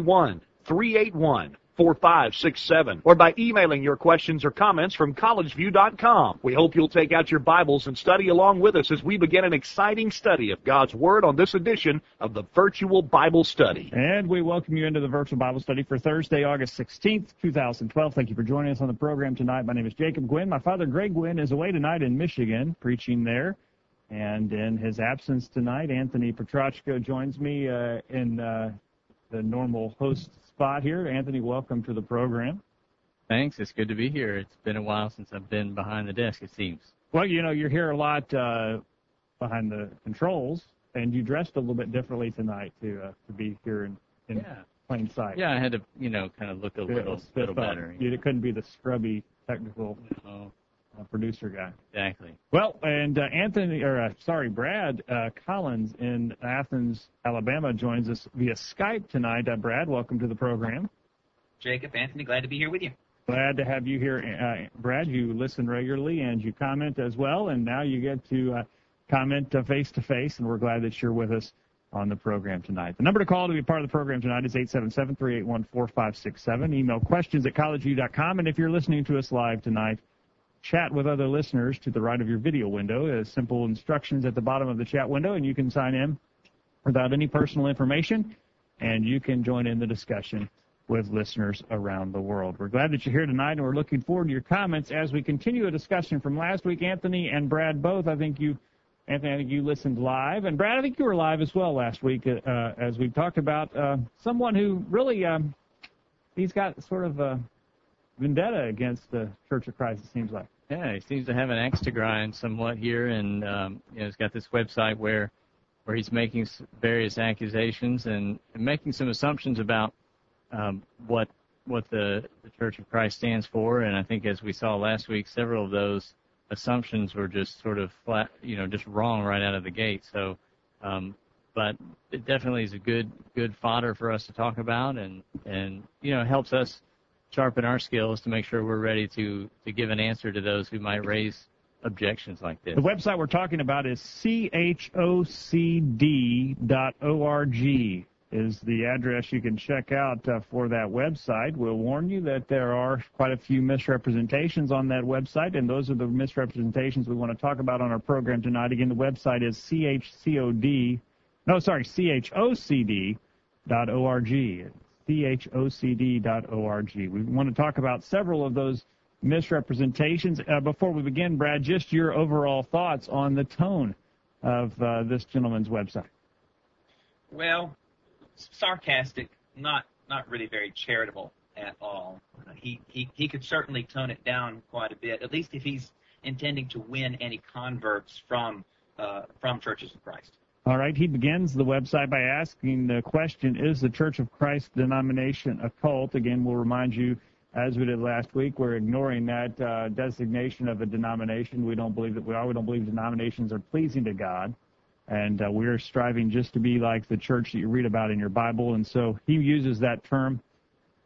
93 381 4567 or by emailing your questions or comments from collegeview.com. We hope you'll take out your Bibles and study along with us as we begin an exciting study of God's Word on this edition of the Virtual Bible Study. And we welcome you into the Virtual Bible Study for Thursday, August 16th, 2012. Thank you for joining us on the program tonight. My name is Jacob Gwynn. My father, Greg Gwynn, is away tonight in Michigan, preaching there. And in his absence tonight, Anthony Petrachko joins me uh, in uh, the normal host spot here. Anthony, welcome to the program. Thanks. It's good to be here. It's been a while since I've been behind the desk, it seems. Well, you know, you're here a lot uh, behind the controls, and you dressed a little bit differently tonight to uh, to be here in, in Yeah. plain sight. Yeah, I had to, you know, kind of look a little, little better. You couldn't be the scrubby technical Oh, uh, producer guy. exactly. Well, and uh, Anthony, or uh, sorry, Brad uh, Collins in Athens, Alabama, joins us via Skype tonight. Uh, Brad, welcome to the program. Jacob, Anthony, glad to be here with you. Glad to have you here, uh, Brad. You listen regularly and you comment as well, and now you get to uh, comment face to face, and we're glad that you're with us on the program tonight. The number to call to be part of the program tonight is 877-381-4567. Email questions at collegeview.com, and if you're listening to us live tonight, chat with other listeners to the right of your video window. There's simple instructions at the bottom of the chat window, and you can sign in without any personal information, and you can join in the discussion with listeners around the world. We're glad that you're here tonight, and we're looking forward to your comments as we continue a discussion from last week. Anthony and Brad both, I think you, Anthony, I think you listened live, and Brad, I think you were live as well last week uh, as we talked about uh, someone who really, um, he's got sort of a vendetta against the Church of Christ. It seems like. Yeah, he seems to have an axe to grind somewhat here, and um, you know, he's got this website where where he's making various accusations and, and making some assumptions about um, what what the, the Church of Christ stands for. And I think, as we saw last week, several of those assumptions were just sort of flat, you know, just wrong right out of the gate. So, um, but it definitely is a good good fodder for us to talk about, and and you know, helps us sharpen our skills to make sure we're ready to to give an answer to those who might raise objections like this. The website we're talking about is chocd.org is the address you can check out uh, for that website. We'll warn you that there are quite a few misrepresentations on that website, and those are the misrepresentations we want to talk about on our program tonight. Again, the website is chcod, no, sorry, chocd.org. chocd.org. We want to talk about several of those misrepresentations. Uh, before we begin, Brad, just your overall thoughts on the tone of uh, this gentleman's website. Well, sarcastic, not not really very charitable at all. He, he he could certainly tone it down quite a bit, at least if he's intending to win any converts from uh, from churches of Christ. All right, he begins the website by asking the question, is the Church of Christ denomination a cult? Again, we'll remind you, as we did last week, we're ignoring that uh, designation of a denomination. We don't believe that we are. We don't believe denominations are pleasing to God. And uh, we're striving just to be like the church that you read about in your Bible. And so he uses that term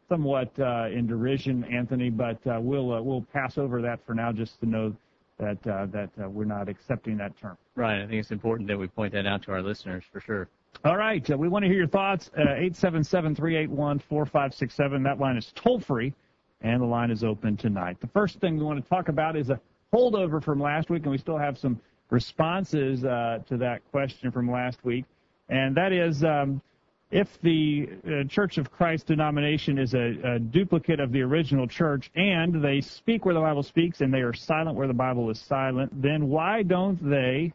somewhat uh, in derision, Anthony, but uh, we'll, uh, we'll pass over that for now just to know that, uh, that uh, we're not accepting that term. Right. I think it's important that we point that out to our listeners for sure. All right. Uh, we want to hear your thoughts. Eight seven seven three eight one four five six seven. That line is toll free, and the line is open tonight. The first thing we want to talk about is a holdover from last week, and we still have some responses uh, to that question from last week. And that is um, if the uh, Church of Christ denomination is a, a duplicate of the original church and they speak where the Bible speaks and they are silent where the Bible is silent, then why don't they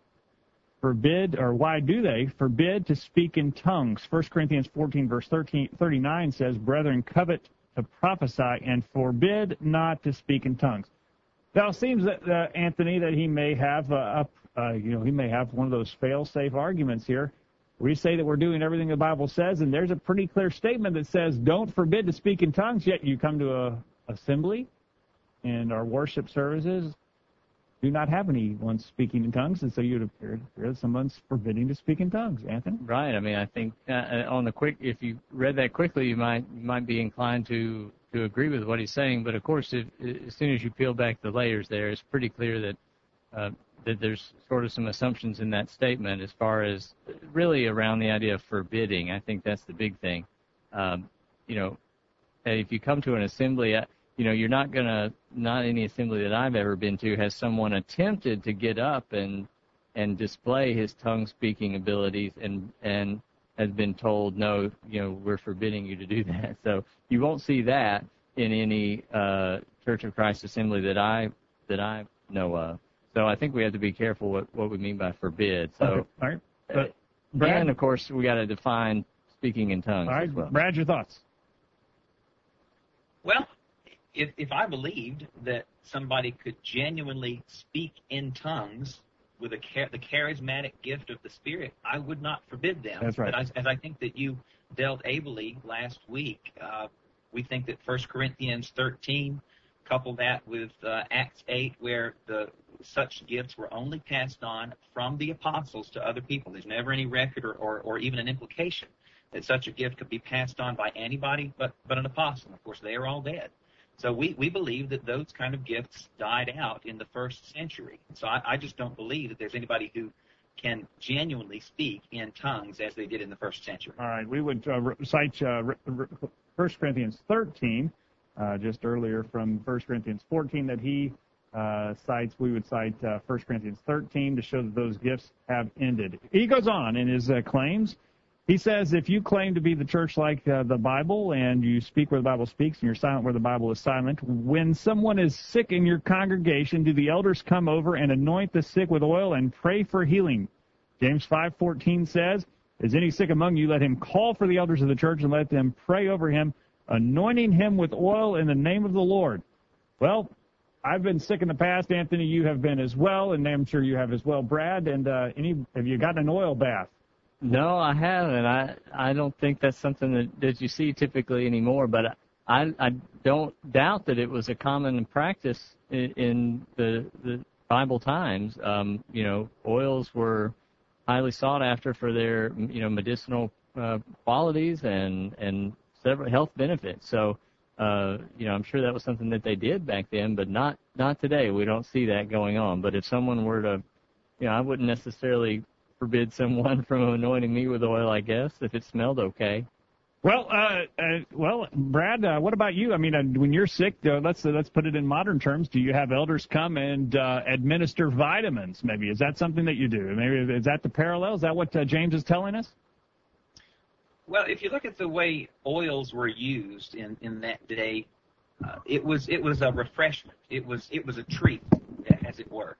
forbid, or why do they forbid to speak in tongues? 1 Corinthians 14, verse 13, 39 says, Brethren, covet to prophesy and forbid not to speak in tongues. Now, it seems that uh, Anthony that he may have a, a uh, you know, he may have one of those fail-safe arguments here. We say that we're doing everything the Bible says, and there's a pretty clear statement that says don't forbid to speak in tongues, yet you come to a assembly and our worship services do not have anyone speaking in tongues, and so you'd appear that someone's forbidding to speak in tongues. Anthony? Right. I mean, I think uh, on the quick, if you read that quickly, you might you might be inclined to to agree with what he's saying. But of course, if, as soon as you peel back the layers, there, it's pretty clear that that there's sort of some assumptions in that statement as far as really around the idea of forbidding. I think that's the big thing. Um, you know, if you come to an assembly, uh, you know, you're not going to, not any assembly that I've ever been to has someone attempted to get up and, and display his tongue speaking abilities and, and has been told, no, you know, we're forbidding you to do that. So you won't see that in any, uh, Church of Christ assembly that I, that I know of. So I think we have to be careful what, what we mean by forbid. So, okay. all right. But, uh, Brad, and of course, we got to define speaking in tongues. All right, well. Brad, your thoughts? Well, if if I believed that somebody could genuinely speak in tongues with a the charismatic gift of the Spirit, I would not forbid them. That's right. But as, as I think that you dealt ably last week, uh, we think that 1 Corinthians 13, couple that with uh, Acts 8, where the such gifts were only passed on from the apostles to other people. There's never any record or, or, or even an implication that such a gift could be passed on by anybody but, but an apostle. Of course, they are all dead. So we, we believe that those kind of gifts died out in the first century. So I, I just don't believe that there's anybody who can genuinely speak in tongues as they did in the first century. All right, we would uh, cite uh, 1 Corinthians 13, uh, just earlier from 1 Corinthians 14 that he uh, cites. We would cite uh, 1 Corinthians 13 to show that those gifts have ended. He goes on in his uh, claims. He says if you claim to be the church like uh, the Bible and you speak where the Bible speaks and you're silent where the Bible is silent, when someone is sick in your congregation, do the elders come over and anoint the sick with oil and pray for healing? James 5:14 says, "Is any sick among you? Let him call for the elders of the church and let them pray over him, anointing him with oil in the name of the Lord." Well, I've been sick in the past, Anthony. You have been as well, and I'm sure you have as well, Brad. And uh, any have you gotten an oil bath? No, I haven't. I I don't think that's something that that you see typically anymore. But I I don't doubt that it was a common practice in, in the the Bible times. Um, you know, oils were highly sought after for their you know medicinal uh, qualities and and several health benefits. So. Uh, you know, I'm sure that was something that they did back then, but not not today. We don't see that going on. But if someone were to, you know, I wouldn't necessarily forbid someone from anointing me with oil, I guess, if it smelled okay. Well, uh, uh, well, Brad, uh, what about you? I mean, uh, when you're sick, uh, let's uh, let's put it in modern terms. Do you have elders come and uh, administer vitamins? Maybe is that something that you do? Maybe is that the parallel? Is that what uh, James is telling us? Well, if you look at the way oils were used in in that day, uh, it was it was a refreshment. It was it was a treat, as it were.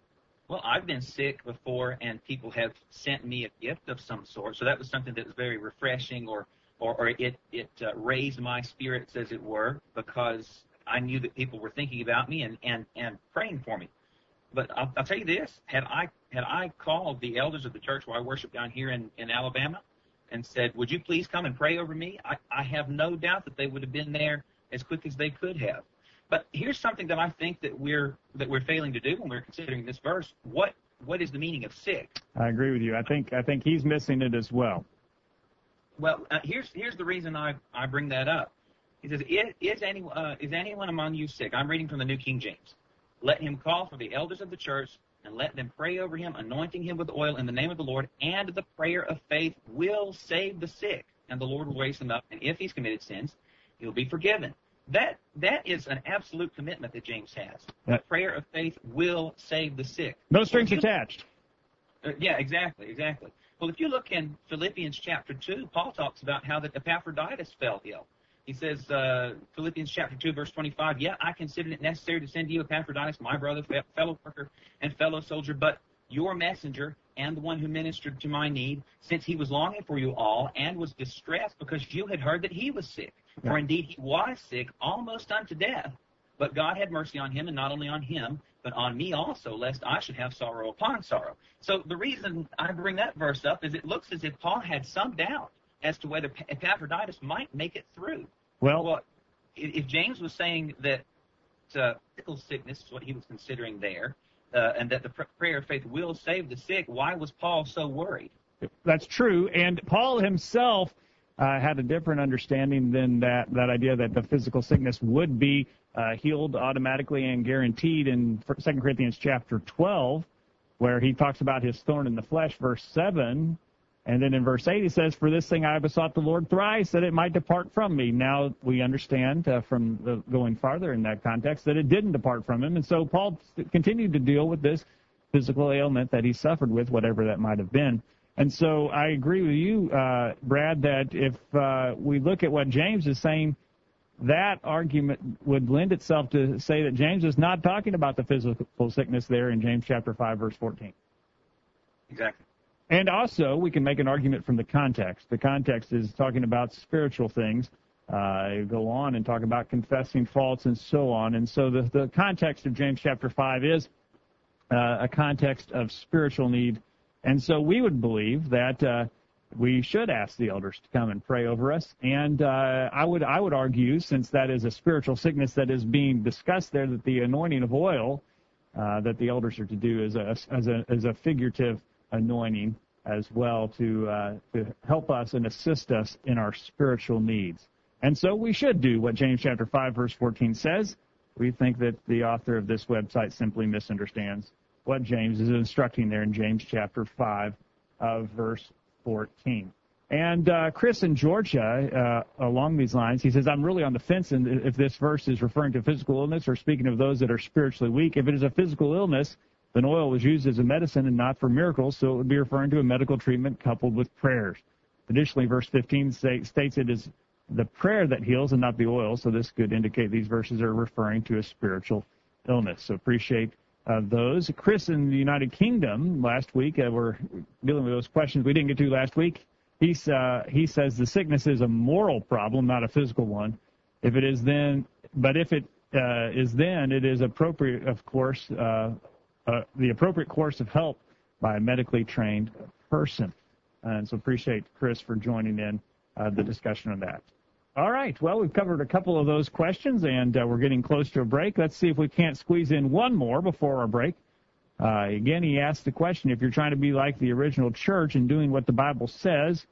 Well, I've been sick before, and people have sent me a gift of some sort. So that was something that was very refreshing, or or, or it it uh, raised my spirits, as it were, because I knew that people were thinking about me and and and praying for me. But I'll, I'll tell you this: had I had I called the elders of the church where I worship down here in in Alabama, and said, "Would you please come and pray over me?" I, I have no doubt that they would have been there as quick as they could have. But here's something that I think that we're that we're failing to do when we're considering this verse. What what is the meaning of sick? I agree with you. I think I think he's missing it as well. Well, uh, here's here's the reason I I bring that up. He says, "Is, is any uh, is anyone among you sick?" I'm reading from the New King James. Let him call for the elders of the church and let them pray over him, anointing him with oil in the name of the Lord. And the prayer of faith will save the sick, and the Lord will raise him up. And if he's committed sins, he'll be forgiven. That that is an absolute commitment that James has. The prayer of faith will save the sick. No strings attached. Uh, yeah, exactly, exactly. Well, if you look in Philippians chapter two, Paul talks about how that Epaphroditus fell ill. He says, uh, Philippians chapter 2, verse 25, Yet I considered it necessary to send you Epaphroditus, my brother, fellow worker, and fellow soldier, but your messenger and the one who ministered to my need, since he was longing for you all and was distressed because you had heard that he was sick. For indeed he was sick almost unto death, but God had mercy on him, and not only on him, but on me also, lest I should have sorrow upon sorrow. So the reason I bring that verse up is it looks as if Paul had some doubt as to whether Epaphroditus might make it through. Well, well if James was saying that uh, physical sickness is what he was considering there, uh, and that the prayer of faith will save the sick, why was Paul so worried? That's true, and Paul himself uh, had a different understanding than that that idea that the physical sickness would be uh, healed automatically and guaranteed in 2 Corinthians chapter 12, where he talks about his thorn in the flesh, verse 7. And then in verse 8 he says, For this thing I besought the Lord thrice that it might depart from me. Now we understand uh, from the, going farther in that context that it didn't depart from him. And so Paul continued to deal with this physical ailment that he suffered with, whatever that might have been. And so I agree with you, uh, Brad, that if uh, we look at what James is saying, that argument would lend itself to say that James is not talking about the physical sickness there in James chapter 5 verse 14. Exactly. And also, we can make an argument from the context. The context is talking about spiritual things. Uh, go on and talk about confessing faults and so on. And so the, the context of James chapter 5 is uh, a context of spiritual need. And so we would believe that uh, we should ask the elders to come and pray over us. And uh, I would I would argue, since that is a spiritual sickness that is being discussed there, that the anointing of oil uh, that the elders are to do is a as a as a figurative anointing as well to uh, to help us and assist us in our spiritual needs. And so we should do what James chapter 5 verse 14 says. We think that the author of this website simply misunderstands what James is instructing there in James chapter 5 of verse 14. And uh, Chris in Georgia, uh, along these lines, he says, I'm really on the fence if this verse is referring to physical illness or speaking of those that are spiritually weak. If it is a physical illness, then oil was used as a medicine and not for miracles, so it would be referring to a medical treatment coupled with prayers. Additionally, verse 15 say, states it is the prayer that heals and not the oil, so this could indicate these verses are referring to a spiritual illness. So appreciate uh, those. Chris in the United Kingdom last week, uh, we're dealing with those questions we didn't get to last week. He's, uh, he says the sickness is a moral problem, not a physical one. If it is then, but if it uh, is then, it is appropriate, of course, uh, uh, the appropriate course of help by a medically trained person. And so appreciate Chris for joining in the discussion on that. All right. Well, we've covered a couple of those questions, and uh, we're getting close to a break. Let's see if we can't squeeze in one more before our break. Uh, again, he asked the question, if you're trying to be like the original church and doing what the Bible says,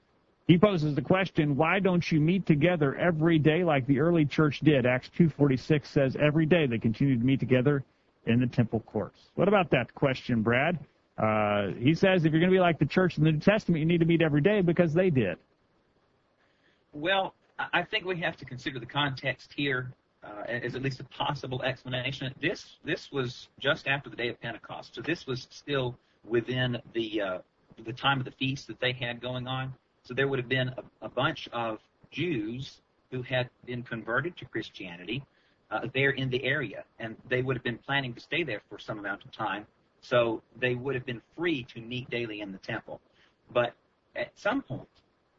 he poses the question, why don't you meet together every day like the early church did? Acts 2.46 says every day they continued to meet together in the temple courts. What about that question, Brad? Uh, he says if you're going to be like the church in the New Testament, you need to meet every day because they did. Well, I think we have to consider the context here uh, as at least a possible explanation. This this was just after the day of Pentecost, so this was still within the uh, the time of the feast that they had going on. So there would have been a, a bunch of Jews who had been converted to Christianity uh, there in the area, and they would have been planning to stay there for some amount of time. So they would have been free to meet daily in the temple. But at some point,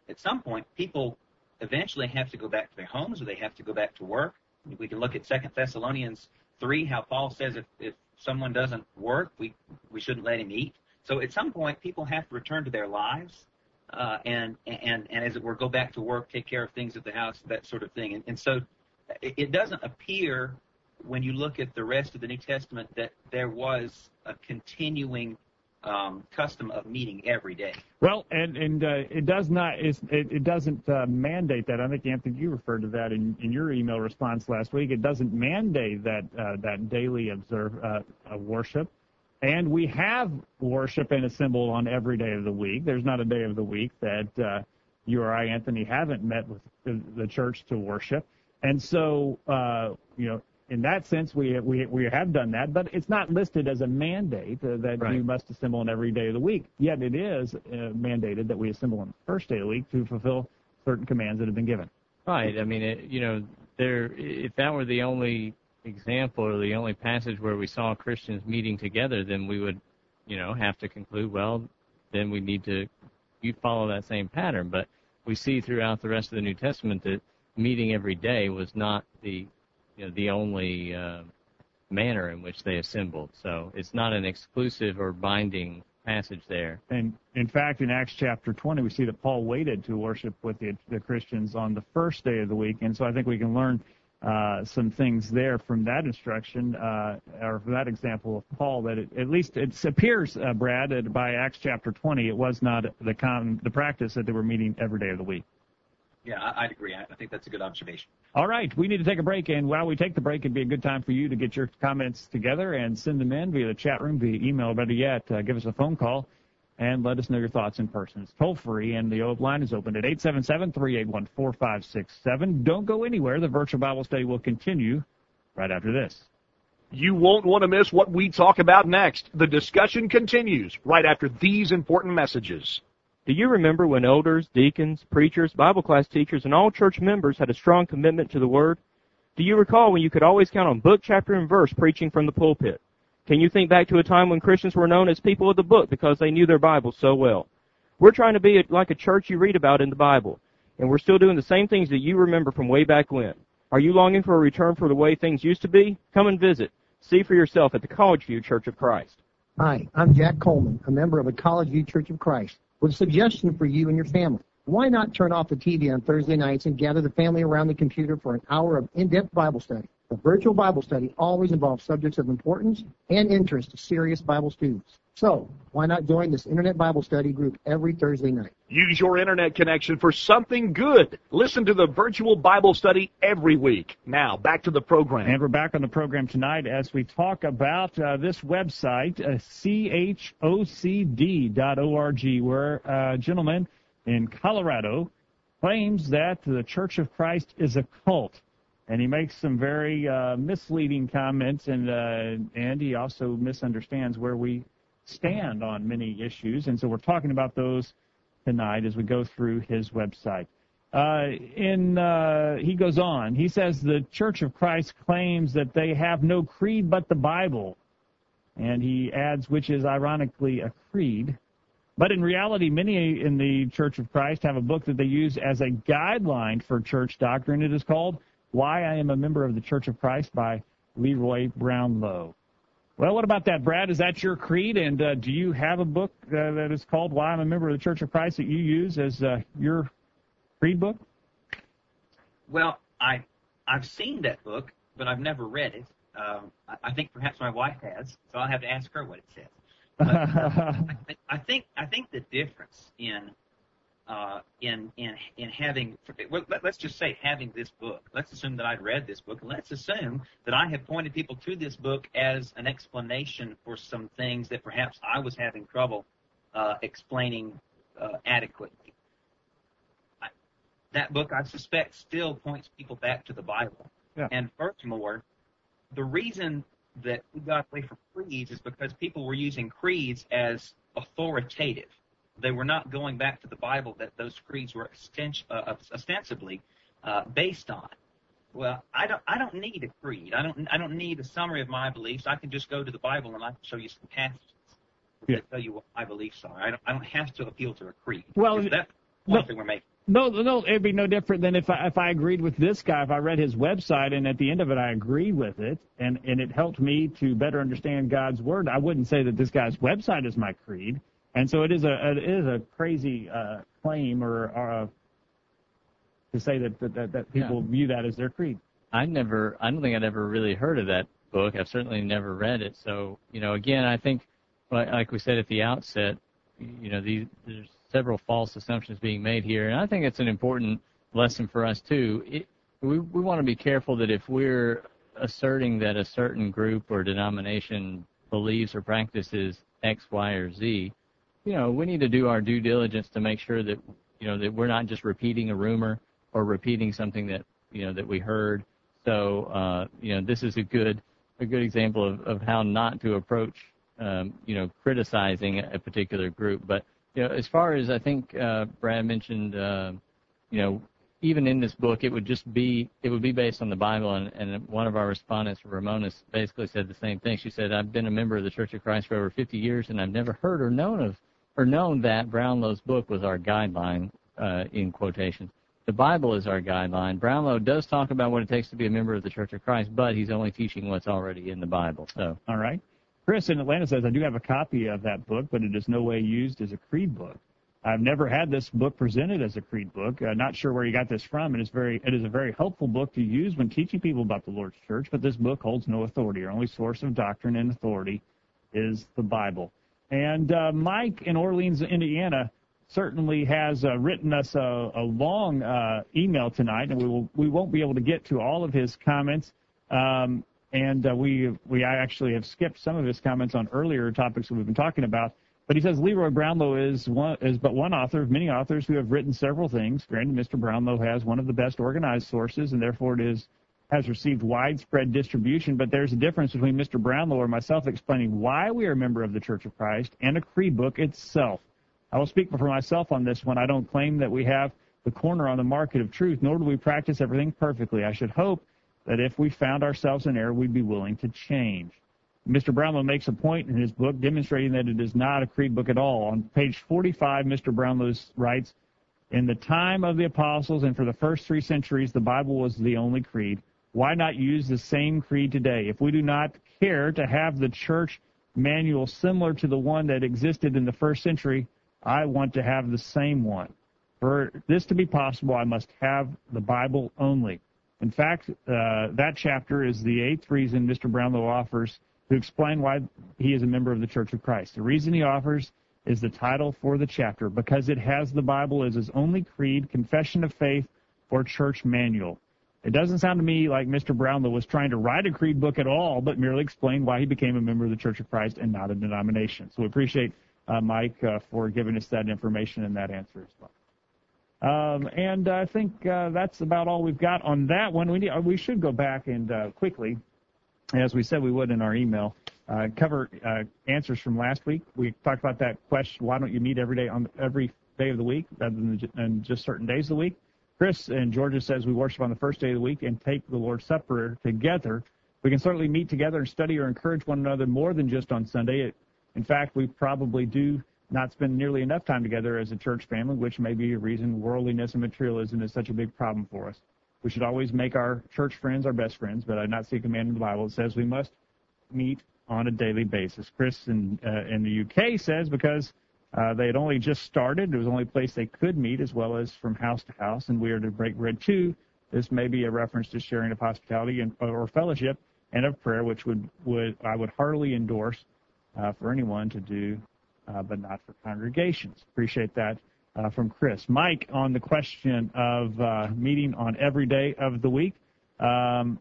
at some point, people eventually have to go back to their homes or they have to go back to work. We can look at Second Thessalonians three, how Paul says if, if someone doesn't work, we we shouldn't let him eat. So at some point, people have to return to their lives, uh, and and and as it were, go back to work, take care of things at the house, that sort of thing. And, and so it, doesn't appear when you look at the rest of the New Testament that there was a continuing um, custom of meeting every day. Well, and and uh, it does not it, it doesn't uh, mandate that. I think Anthony, you referred to that in, in your email response last week. It doesn't mandate that uh, that daily observe uh, worship. And we have worship and assemble on every day of the week. There's not a day of the week that uh, you or I, Anthony, haven't met with the church to worship. And so, uh, you know, in that sense, we we we have done that, but it's not listed as a mandate uh, that right. we must assemble on every day of the week. Yet it is uh, mandated that we assemble on the first day of the week to fulfill certain commands that have been given. Right. I mean, it, you know, there if that were the only example or the only passage where we saw Christians meeting together, then we would, you know, have to conclude, well, then we need to you follow that same pattern. But we see throughout the rest of the New Testament that meeting every day was not the you know, the only uh, manner in which they assembled. So it's not an exclusive or binding passage there. And in fact, in Acts chapter 20, we see that Paul waited to worship with the, the Christians on the first day of the week. And so I think we can learn uh, some things there from that instruction, uh, or from that example of Paul, that it, at least it appears, uh, Brad, that by Acts chapter 20, it was not the con- the practice that they were meeting every day of the week. Yeah, I, I'd agree. I, I think that's a good observation. All right, we need to take a break, and while we take the break, it'd be a good time for you to get your comments together and send them in via the chat room, via email, better yet, uh, give us a phone call and let us know your thoughts in person. It's toll free, and the line is open at 877-381-4567. Don't go anywhere. The virtual Bible study will continue right after this. You won't want to miss what we talk about next. The discussion continues right after these important messages. Do you remember when elders, deacons, preachers, Bible class teachers, and all church members had a strong commitment to the Word? Do you recall when you could always count on book, chapter, and verse preaching from the pulpit? Can you think back to a time when Christians were known as people of the book because they knew their Bible so well? We're trying to be like a church you read about in the Bible, and we're still doing the same things that you remember from way back when. Are you longing for a return for the way things used to be? Come and visit. See for yourself at the College View Church of Christ. Hi, I'm Jack Coleman, a member of the College View Church of Christ, with a suggestion for you and your family. Why not turn off the TV on Thursday nights and gather the family around the computer for an hour of in-depth Bible study? The virtual Bible study always involves subjects of importance and interest to serious Bible students. So, why not join this Internet Bible study group every Thursday night? Use your internet connection for something good. Listen to the virtual Bible study every week. Now, back to the program. And we're back on the program tonight as we talk about uh, this website, uh, chocd.org, where a gentleman in Colorado claims that the Church of Christ is a cult. And he makes some very uh, misleading comments, and uh, and he also misunderstands where we stand on many issues. And so we're talking about those tonight as we go through his website. Uh, in uh, he goes on. He says the Church of Christ claims that they have no creed but the Bible, and he adds, which is ironically a creed. But in reality, many in the Church of Christ have a book that they use as a guideline for church doctrine. It is called "Why I Am a Member of the Church of Christ" by Leroy Brownlow. Well, what about that, Brad? Is that your creed? And uh, do you have a book uh, that is called "Why I'm a Member of the Church of Christ" that you use as uh, your creed book? Well, I I've seen that book, but I've never read it. Um, I, I think perhaps my wife has, so I'll have to ask her what it says. But, uh, I, I think I think the difference in uh, in in in having well, let, let's just say having this book. Let's assume that I'd read this book, and let's assume that I have pointed people to this book as an explanation for some things that perhaps I was having trouble uh, explaining uh, adequately. I, that book, I suspect, still points people back to the Bible. Yeah. And furthermore, the reason that we got away from creeds is because people were using creeds as authoritative they were not going back to the Bible that those creeds were extens- uh, ostensibly uh, based on. Well, I don't. I don't need a creed. I don't. I don't need a summary of my beliefs. I can just go to the Bible and I can show you some passages Yeah. that tell you what my beliefs are. I don't. I don't have to appeal to a creed. Well, Is that no- we're making? No, no, it'd be no different than if I, if I agreed with this guy, if I read his website and at the end of it I agreed with it and, and it helped me to better understand God's word. I wouldn't say that this guy's website is my creed. And so it is a, it is a crazy, uh, claim or, or uh, to say that, that, that, people view that as their creed. I never, I don't think I'd ever really heard of that book. I've certainly never read it. So, you know, again, I think, like, like we said at the outset, you know, these, there's several false assumptions being made here, and I think it's an important lesson for us too. It, we we want to be careful that if we're asserting that a certain group or denomination believes or practices X, Y, or Z, you know, we need to do our due diligence to make sure that you know that we're not just repeating a rumor or repeating something that you know that we heard. So uh, you know, this is a good a good example of, of how not to approach um, you know criticizing a particular group. But you know, as far as I think uh, Brad mentioned, uh, you know, even in this book, it would just be it would be based on the Bible. And, and one of our respondents, Ramona, basically said the same thing. She said, "I've been a member of the Church of Christ for over 50 years, and I've never heard or known of or known that Brownlow's book was our guideline uh, in quotations." the Bible is our guideline. Brownlow does talk about what it takes to be a member of the Church of Christ, but he's only teaching what's already in the Bible. So, all right. Chris in Atlanta says, I do have a copy of that book, but it is no way used as a creed book. I've never had this book presented as a creed book. Uh, not sure where you got this from. It is very, it is a very helpful book to use when teaching people about the Lord's church, but this book holds no authority. Our only source of doctrine and authority is the Bible. And uh, Mike in Orleans, Indiana, certainly has uh, written us a, a long uh, email tonight, and we will we won't be able to get to all of his comments. Um, and uh, we we actually have skipped some of his comments on earlier topics that we've been talking about. But he says Leroy Brownlow is one is but one author of many authors who have written several things. Granted, Mr. Brownlow has one of the best organized sources, and therefore it is has received widespread distribution. But there's a difference between Mr. Brownlow or myself explaining why we are a member of the Church of Christ and a creed book itself. I will speak for myself on this one. I don't claim that we have the corner on the market of truth, nor do we practice everything perfectly. I should hope that if we found ourselves in error, we'd be willing to change. Mr. Brownlow makes a point in his book demonstrating that it is not a creed book at all. On page 45, Mr. Brownlow writes, In the time of the apostles and for the first three centuries, the Bible was the only creed. Why not use the same creed today? If we do not care to have the church manual similar to the one that existed in the first century, I want to have the same one. For this to be possible, I must have the Bible only. In fact, uh, that chapter is the eighth reason Mr. Brownlow offers to explain why he is a member of the Church of Christ. The reason he offers is the title for the chapter because it has the Bible as his only creed, confession of faith, or church manual. It doesn't sound to me like Mr. Brownlow was trying to write a creed book at all, but merely explain why he became a member of the Church of Christ and not a denomination. So we appreciate uh, Mike uh, for giving us that information and that answer as well. Um, and I think uh, that's about all we've got on that one. We, need, we should go back and uh, quickly as we said we would in our email, uh, cover uh, answers from last week. We talked about that question: Why don't you meet every day on every day of the week rather than just certain days of the week? Chris and Georgia says we worship on the first day of the week and take the Lord's Supper together. We can certainly meet together and study or encourage one another more than just on Sunday. It, in fact, we probably do not spend nearly enough time together as a church family, which may be a reason worldliness and materialism is such a big problem for us. We should always make our church friends our best friends, but I do not see a command in the Bible that says we must meet on a daily basis. Chris in, uh, in the UK says because uh, they had only just started, it was the only place they could meet as well as from house to house, and we are to break bread too. This may be a reference to sharing of hospitality and, or fellowship and of prayer, which would, would I would heartily endorse uh, for anyone to do, uh, but not for congregations. Appreciate that uh, from Chris. Mike, on the question of uh, meeting on every day of the week, um,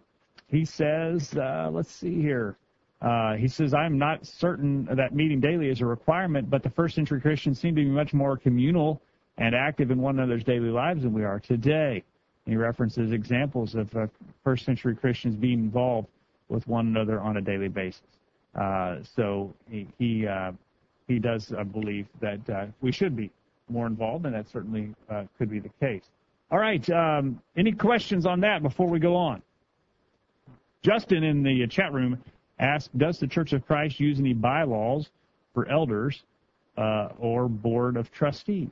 he says, uh, let's see here. Uh, he says, I'm not certain that meeting daily is a requirement, but the first century Christians seem to be much more communal and active in one another's daily lives than we are today. He references examples of uh, first century Christians being involved with one another on a daily basis. Uh, so he he, he does believe that we should be more involved, and that certainly uh, could be the case. All right. Um, any questions on that before we go on? Justin in the chat room asked, does the Church of Christ use any bylaws for elders uh, or board of trustees?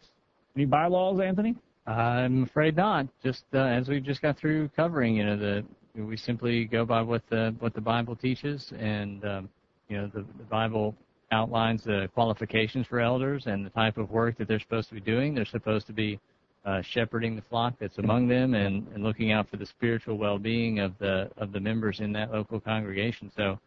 Any bylaws, Anthony? I'm afraid not. Just uh, as we just got through covering, you know, the we simply go by what the what the Bible teaches, and um, you know, the, the Bible outlines the qualifications for elders and the type of work that they're supposed to be doing. They're supposed to be uh, shepherding the flock that's among them and, and looking out for the spiritual well-being of the of the members in that local congregation. So,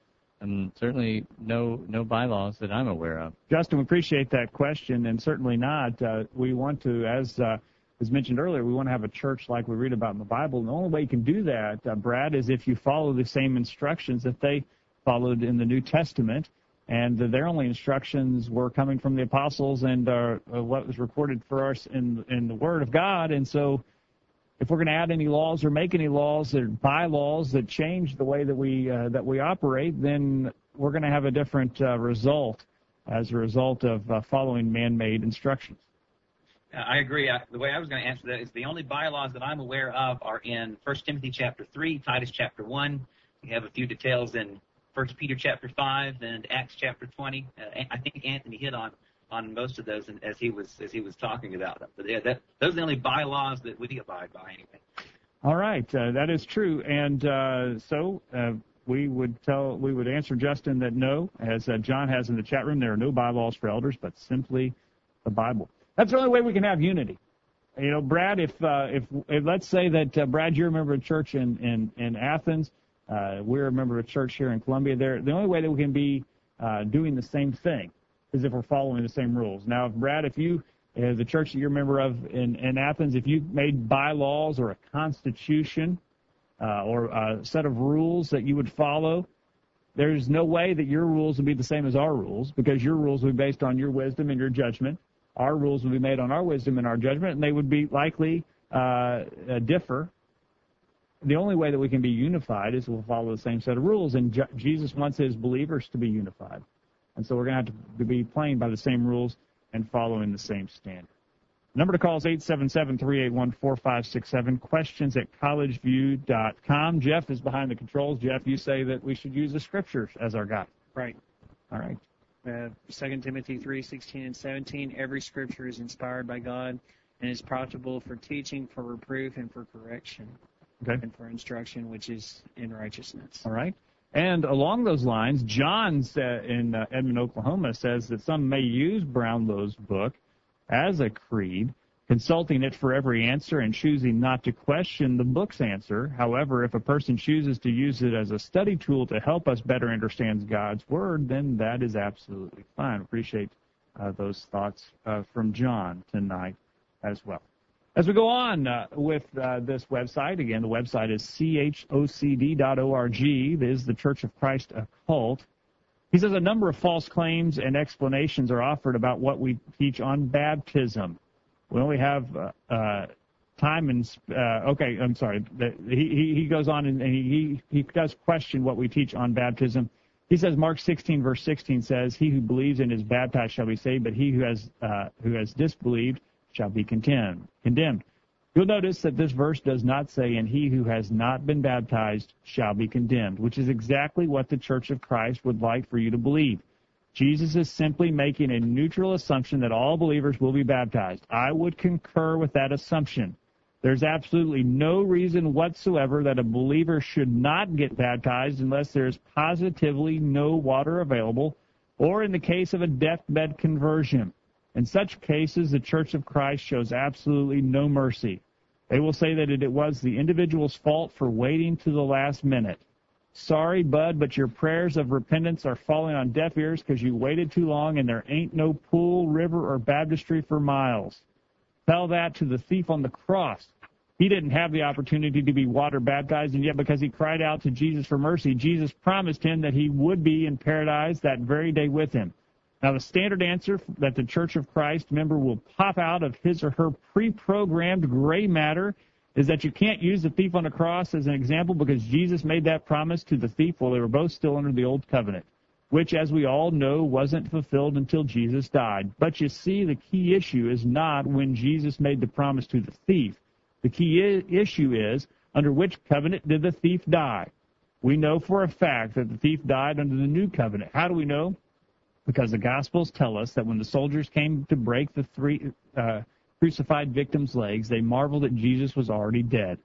um, certainly no no bylaws that I'm aware of. Justin, we appreciate that question, and certainly not. Uh, we want to, as uh, as mentioned earlier, we want to have a church like we read about in the Bible. And the only way you can do that, uh, Brad, is if you follow the same instructions that they followed in the New Testament and their only instructions were coming from the apostles and uh, what was recorded for us in in the Word of God. And so, if we're going to add any laws or make any laws or bylaws that change the way that we uh, that we operate, then we're going to have a different uh, result as a result of uh, following man-made instructions. I agree. I, the way I was going to answer that is the only bylaws that I'm aware of are in 1 Timothy chapter 3, Titus chapter 1. We have a few details in 1 Peter chapter five and Acts chapter twenty. Uh, I think Anthony hit on on most of those as he was as he was talking about them. But yeah, that, those are the only bylaws that we abide by anyway. All right, uh, that is true. And uh, so uh, we would tell we would answer Justin that no, as uh, John has in the chat room, there are no bylaws for elders, but simply the Bible. That's the only way we can have unity. You know, Brad, if uh, if, if let's say that uh, Brad, you're a member of church in in, in Athens, we're a member of a church here in Columbia. There, the only way that we can be doing the same thing is if we're following the same rules. Now, Brad, if you uh, the church that you're a member of in, in Athens, if you made bylaws or a constitution uh, or a set of rules that you would follow, there's no way that your rules would be the same as our rules because your rules would be based on your wisdom and your judgment. Our rules would be made on our wisdom and our judgment, and they would be likely uh, differ. The only way that we can be unified is we'll follow the same set of rules, and J- Jesus wants his believers to be unified. And so we're going to have to be playing by the same rules and following the same standard. Number to call is 877-381-4567. Questions at collegeview.com. Jeff is behind the controls. Jeff, you say that we should use the scriptures as our guide. Right. All right. Uh, 2 Timothy 3, 16 and 17. Every scripture is inspired by God and is profitable for teaching, for reproof, and for correction, Okay. and for instruction, which is in righteousness. All right. And along those lines, John in uh, Edmond, Oklahoma says that some may use Brownlow's book as a creed, consulting it for every answer and choosing not to question the book's answer. However, if a person chooses to use it as a study tool to help us better understand God's Word, then that is absolutely fine. Appreciate uh, those thoughts uh, from John tonight as well. As we go on uh, with uh, this website, again, the website is chocd.org. This is the Church of Christ occult. He says a number of false claims and explanations are offered about what we teach on baptism. We only have uh, uh, time and uh, okay, I'm sorry. He he goes on and he he does question what we teach on baptism. He says Mark 16 verse 16 says, "He who believes and is baptized shall be saved, but he who has uh, who has disbelieved shall be condemned." Condemned. You'll notice that this verse does not say, "And he who has not been baptized shall be condemned," which is exactly what the Church of Christ would like for you to believe. Jesus is simply making a neutral assumption that all believers will be baptized. I would concur with that assumption. There's absolutely no reason whatsoever that a believer should not get baptized unless there's positively no water available, or in the case of a deathbed conversion. In such cases, the Church of Christ shows absolutely no mercy. They will say that it was the individual's fault for waiting to the last minute. Sorry, bud, but your prayers of repentance are falling on deaf ears because you waited too long and there ain't no pool, river, or baptistry for miles. Tell that to the thief on the cross. He didn't have the opportunity to be water baptized, and yet because he cried out to Jesus for mercy, Jesus promised him that he would be in paradise that very day with him. Now, the standard answer that the Church of Christ member will pop out of his or her pre-programmed gray matter is that you can't use the thief on the cross as an example because Jesus made that promise to the thief while they were both still under the old covenant, which, as we all know, wasn't fulfilled until Jesus died. But you see, the key issue is not when Jesus made the promise to the thief. The key I- issue is under which covenant did the thief die? We know for a fact that the thief died under the new covenant. How do we know? Because the Gospels tell us that when the soldiers came to break the three uh, crucified victims' legs, they marveled that Jesus was already dead.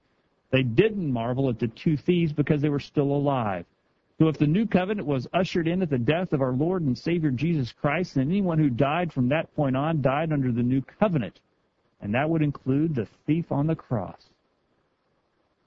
They didn't marvel at the two thieves because they were still alive. So if the new covenant was ushered in at the death of our Lord and Savior Jesus Christ, then anyone who died from that point on died under the new covenant. And that would include the thief on the cross.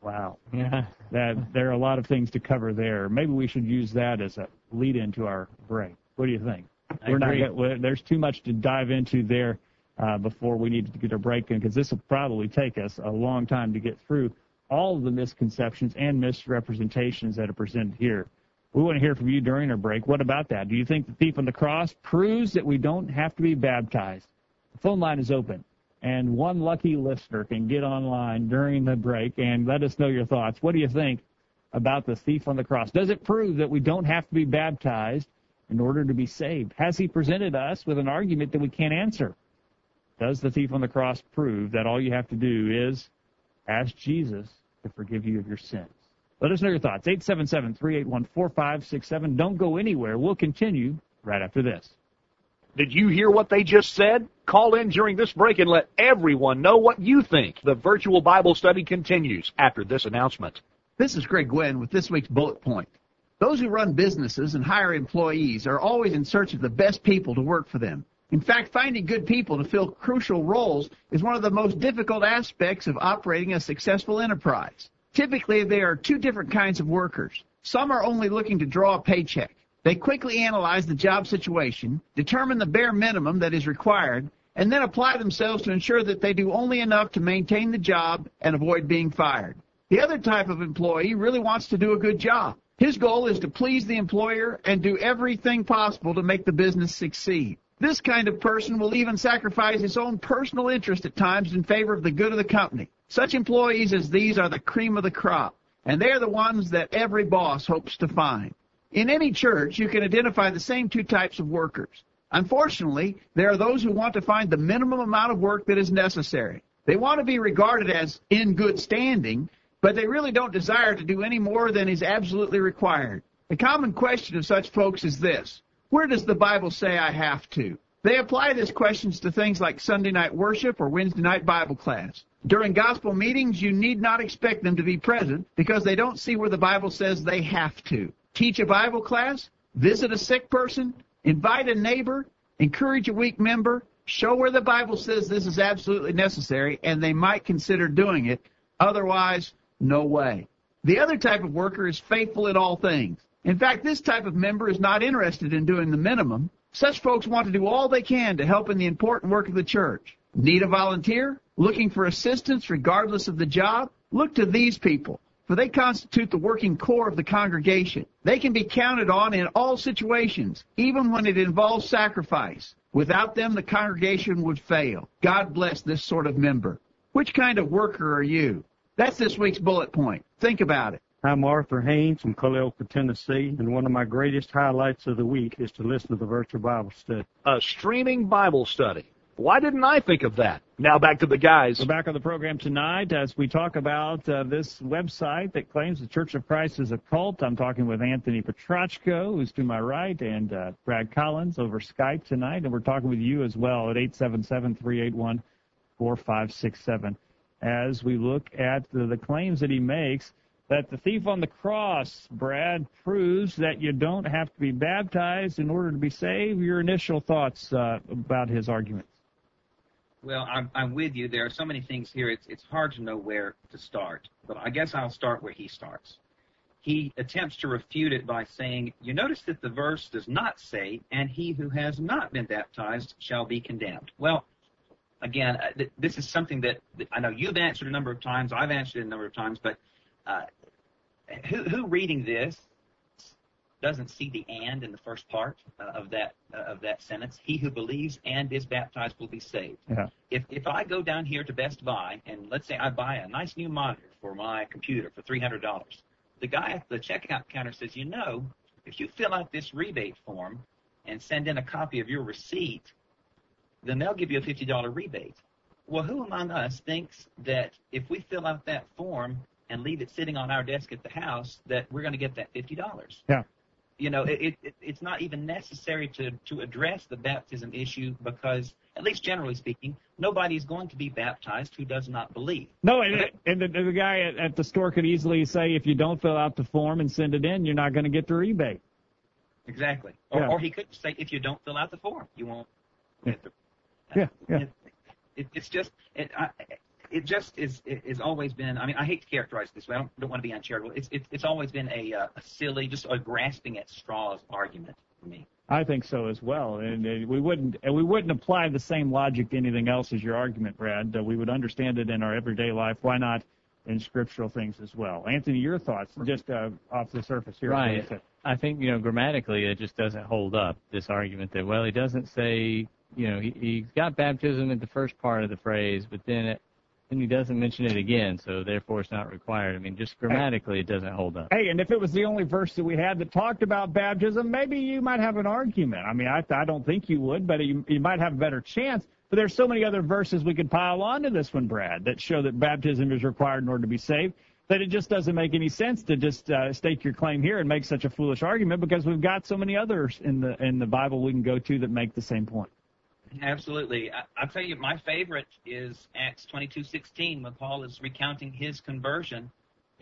Wow. Yeah. That there are a lot of things to cover there. Maybe we should use that as a lead into our break. What do you think? I We're not agree. get- we're- there's too much to dive into there uh, before we need to get a break in because this will probably take us a long time to get through all of the misconceptions and misrepresentations that are presented here. We want to hear from you during our break. What about that? Do you think the thief on the cross proves that we don't have to be baptized? The phone line is open, and one lucky listener can get online during the break and let us know your thoughts. What do you think about the thief on the cross? Does it prove that we don't have to be baptized in order to be saved? Has he presented us with an argument that we can't answer? Does the thief on the cross prove that all you have to do is ask Jesus to forgive you of your sins? Let us know your thoughts. 877-381-4567. Don't go anywhere. We'll continue right after this. Did you hear what they just said? Call in during this break and let everyone know what you think. The virtual Bible study continues after this announcement. This is Greg Gwynn with this week's bullet point. Those who run businesses and hire employees are always in search of the best people to work for them. In fact, finding good people to fill crucial roles is one of the most difficult aspects of operating a successful enterprise. Typically, there are two different kinds of workers. Some are only looking to draw a paycheck. They quickly analyze the job situation, determine the bare minimum that is required, and then apply themselves to ensure that they do only enough to maintain the job and avoid being fired. The other type of employee really wants to do a good job. His goal is to please the employer and do everything possible to make the business succeed. This kind of person will even sacrifice his own personal interest at times in favor of the good of the company. Such employees as these are the cream of the crop, and they are the ones that every boss hopes to find. In any church, you can identify the same two types of workers. Unfortunately, there are those who want to find the minimum amount of work that is necessary. They want to be regarded as in good standing, but they really don't desire to do any more than is absolutely required. The common question of such folks is this Where does the Bible say I have to? They apply these questions to things like Sunday night worship or Wednesday night Bible class. During gospel meetings, you need not expect them to be present because they don't see where the Bible says they have to. Teach a Bible class, visit a sick person, invite a neighbor, encourage a weak member, show where the Bible says this is absolutely necessary, and they might consider doing it. Otherwise, no way. The other type of worker is faithful in all things. In fact, this type of member is not interested in doing the minimum. Such folks want to do all they can to help in the important work of the church. Need a volunteer? Looking for assistance regardless of the job? Look to these people, for they constitute the working core of the congregation. They can be counted on in all situations, even when it involves sacrifice. Without them, the congregation would fail. God bless this sort of member. Which kind of worker are you? That's this week's bullet point. Think about it. I'm Arthur Haynes from Culleoka, Tennessee, and one of my greatest highlights of the week is to listen to the virtual Bible study. A streaming Bible study. Why didn't I think of that? Now back to the guys. We're back on the program tonight as we talk about uh, this website that claims the Church of Christ is a cult. I'm talking with Anthony Petrachko, who's to my right, and uh, Brad Collins over Skype tonight, and we're talking with you as well at 877-381-4567 as we look at the, the claims that he makes that the thief on the cross, Brad, proves that you don't have to be baptized in order to be saved. Your initial thoughts uh, about his arguments? Well, I'm, I'm with you. There are so many things here. It's it's hard to know where to start. But I guess I'll start where he starts. He attempts to refute it by saying, "You notice that the verse does not say, and he who has not been baptized shall be condemned." Well, again, uh, th- this is something that, I know you've answered a number of times. I've answered it a number of times, but uh, who, who reading this doesn't see the and in the first part uh, of that uh, of that sentence? He who believes and is baptized will be saved. Yeah. If if I go down here to Best Buy and let's say I buy a nice new monitor for my computer for three hundred dollars, the guy at the checkout counter says, you know, if you fill out this rebate form and send in a copy of your receipt, then they'll give you a fifty dollar rebate. Well, who among us thinks that if we fill out that form and leave it sitting on our desk at the house, that we're going to get that fifty dollars? Yeah. You know, it, it, it's not even necessary to to address the baptism issue because, at least generally speaking, nobody is going to be baptized who does not believe. No, and, and the, the guy at, at the store could easily say, if you don't fill out the form and send it in, you're not going to get the rebate. Exactly. Or, Yeah. or he could say, if you don't fill out the form, you won't get the Yeah, yeah. It, it, it's just it, I, it just is is always been. I mean, I hate to characterize it this way. I don't, don't want to be uncharitable. It's it's it's always been a, uh, a silly, just a grasping at straws argument for me. I think so as well, and uh, we wouldn't and we wouldn't apply the same logic to anything else as your argument, Brad. Uh, we would understand it in our everyday life. Why not in scriptural things as well? Anthony, your thoughts, just uh, off the surface here. Right. I think, you know, grammatically it just doesn't hold up, this argument that, well, he doesn't say, you know, he, he's got baptism at the first part of the phrase, but then it, then he doesn't mention it again, so therefore it's not required. I mean, just grammatically it doesn't hold up. Hey, and if it was the only verse that we had that talked about baptism, maybe you might have an argument. I mean, I, I don't think you would, but you, you might have a better chance. But there's so many other verses we could pile onto this one, Brad, that show that baptism is required in order to be saved. that it just doesn't make any sense to just uh, stake your claim here and make such a foolish argument because we've got so many others in the in the Bible we can go to that make the same point. Absolutely. I, I'll tell you, my favorite is Acts 22:16 when Paul is recounting his conversion.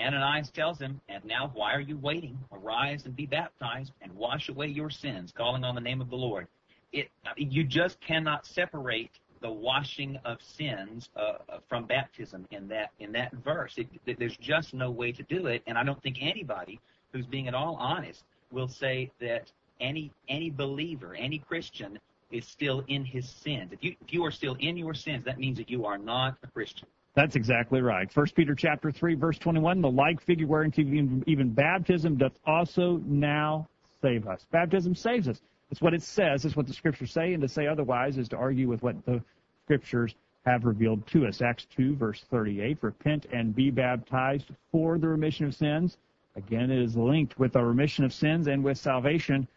Ananias tells him, "And now, why are you waiting? Arise and be baptized, and wash away your sins, calling on the name of the Lord." It, you just cannot separate the washing of sins uh, from baptism in that in that verse. It, there's just no way to do it, and I don't think anybody who's being at all honest will say that any any believer, any Christian is still in his sins. If you if you are still in your sins, that means that you are not a Christian. That's exactly right. First Peter chapter three, verse twenty-one: The like figure whereunto even, even baptism doth also now save us. Baptism saves us. It's what it says. It's what the scriptures say, and to say otherwise is to argue with what the scriptures have revealed to us. Acts two, verse thirty-eight: Repent and be baptized for the remission of sins. Again, it is linked with the remission of sins and with salvation.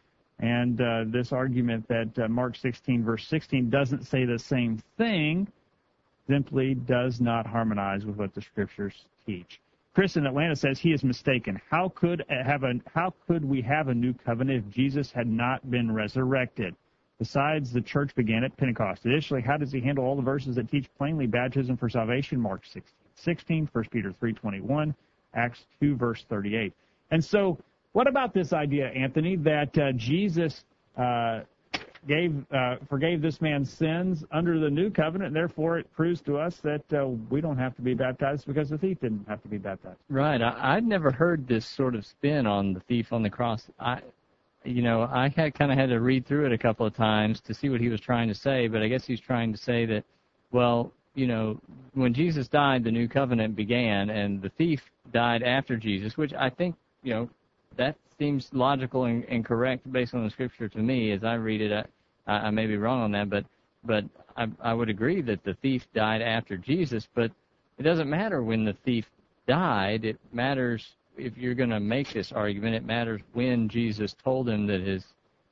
And uh, this argument that uh, Mark 16, verse 16, doesn't say the same thing simply does not harmonize with what the scriptures teach. Chris in Atlanta says he is mistaken. How could have a how could we have a new covenant if Jesus had not been resurrected? Besides, the church began at Pentecost. Additionally, how does he handle all the verses that teach plainly baptism for salvation? Mark 16, 16 1 Peter 3:21, Acts 2 verse 38. And so what about this idea, Anthony, that uh, Jesus uh, gave uh, forgave this man's sins under the new covenant, and therefore it proves to us that uh, we don't have to be baptized because the thief didn't have to be baptized. Right. I, I'd never heard this sort of spin on the thief on the cross. I, you know, I had kind of had to read through it a couple of times to see what he was trying to say, but I guess he's trying to say that, well, you know, when Jesus died, the new covenant began, and the thief died after Jesus, which I think, you know, that seems logical and, and correct based on the scripture to me as I read it. I, I may be wrong on that, but but I, I would agree that the thief died after Jesus. But it doesn't matter when the thief died. It matters if you're going to make this argument. It matters when Jesus told him that his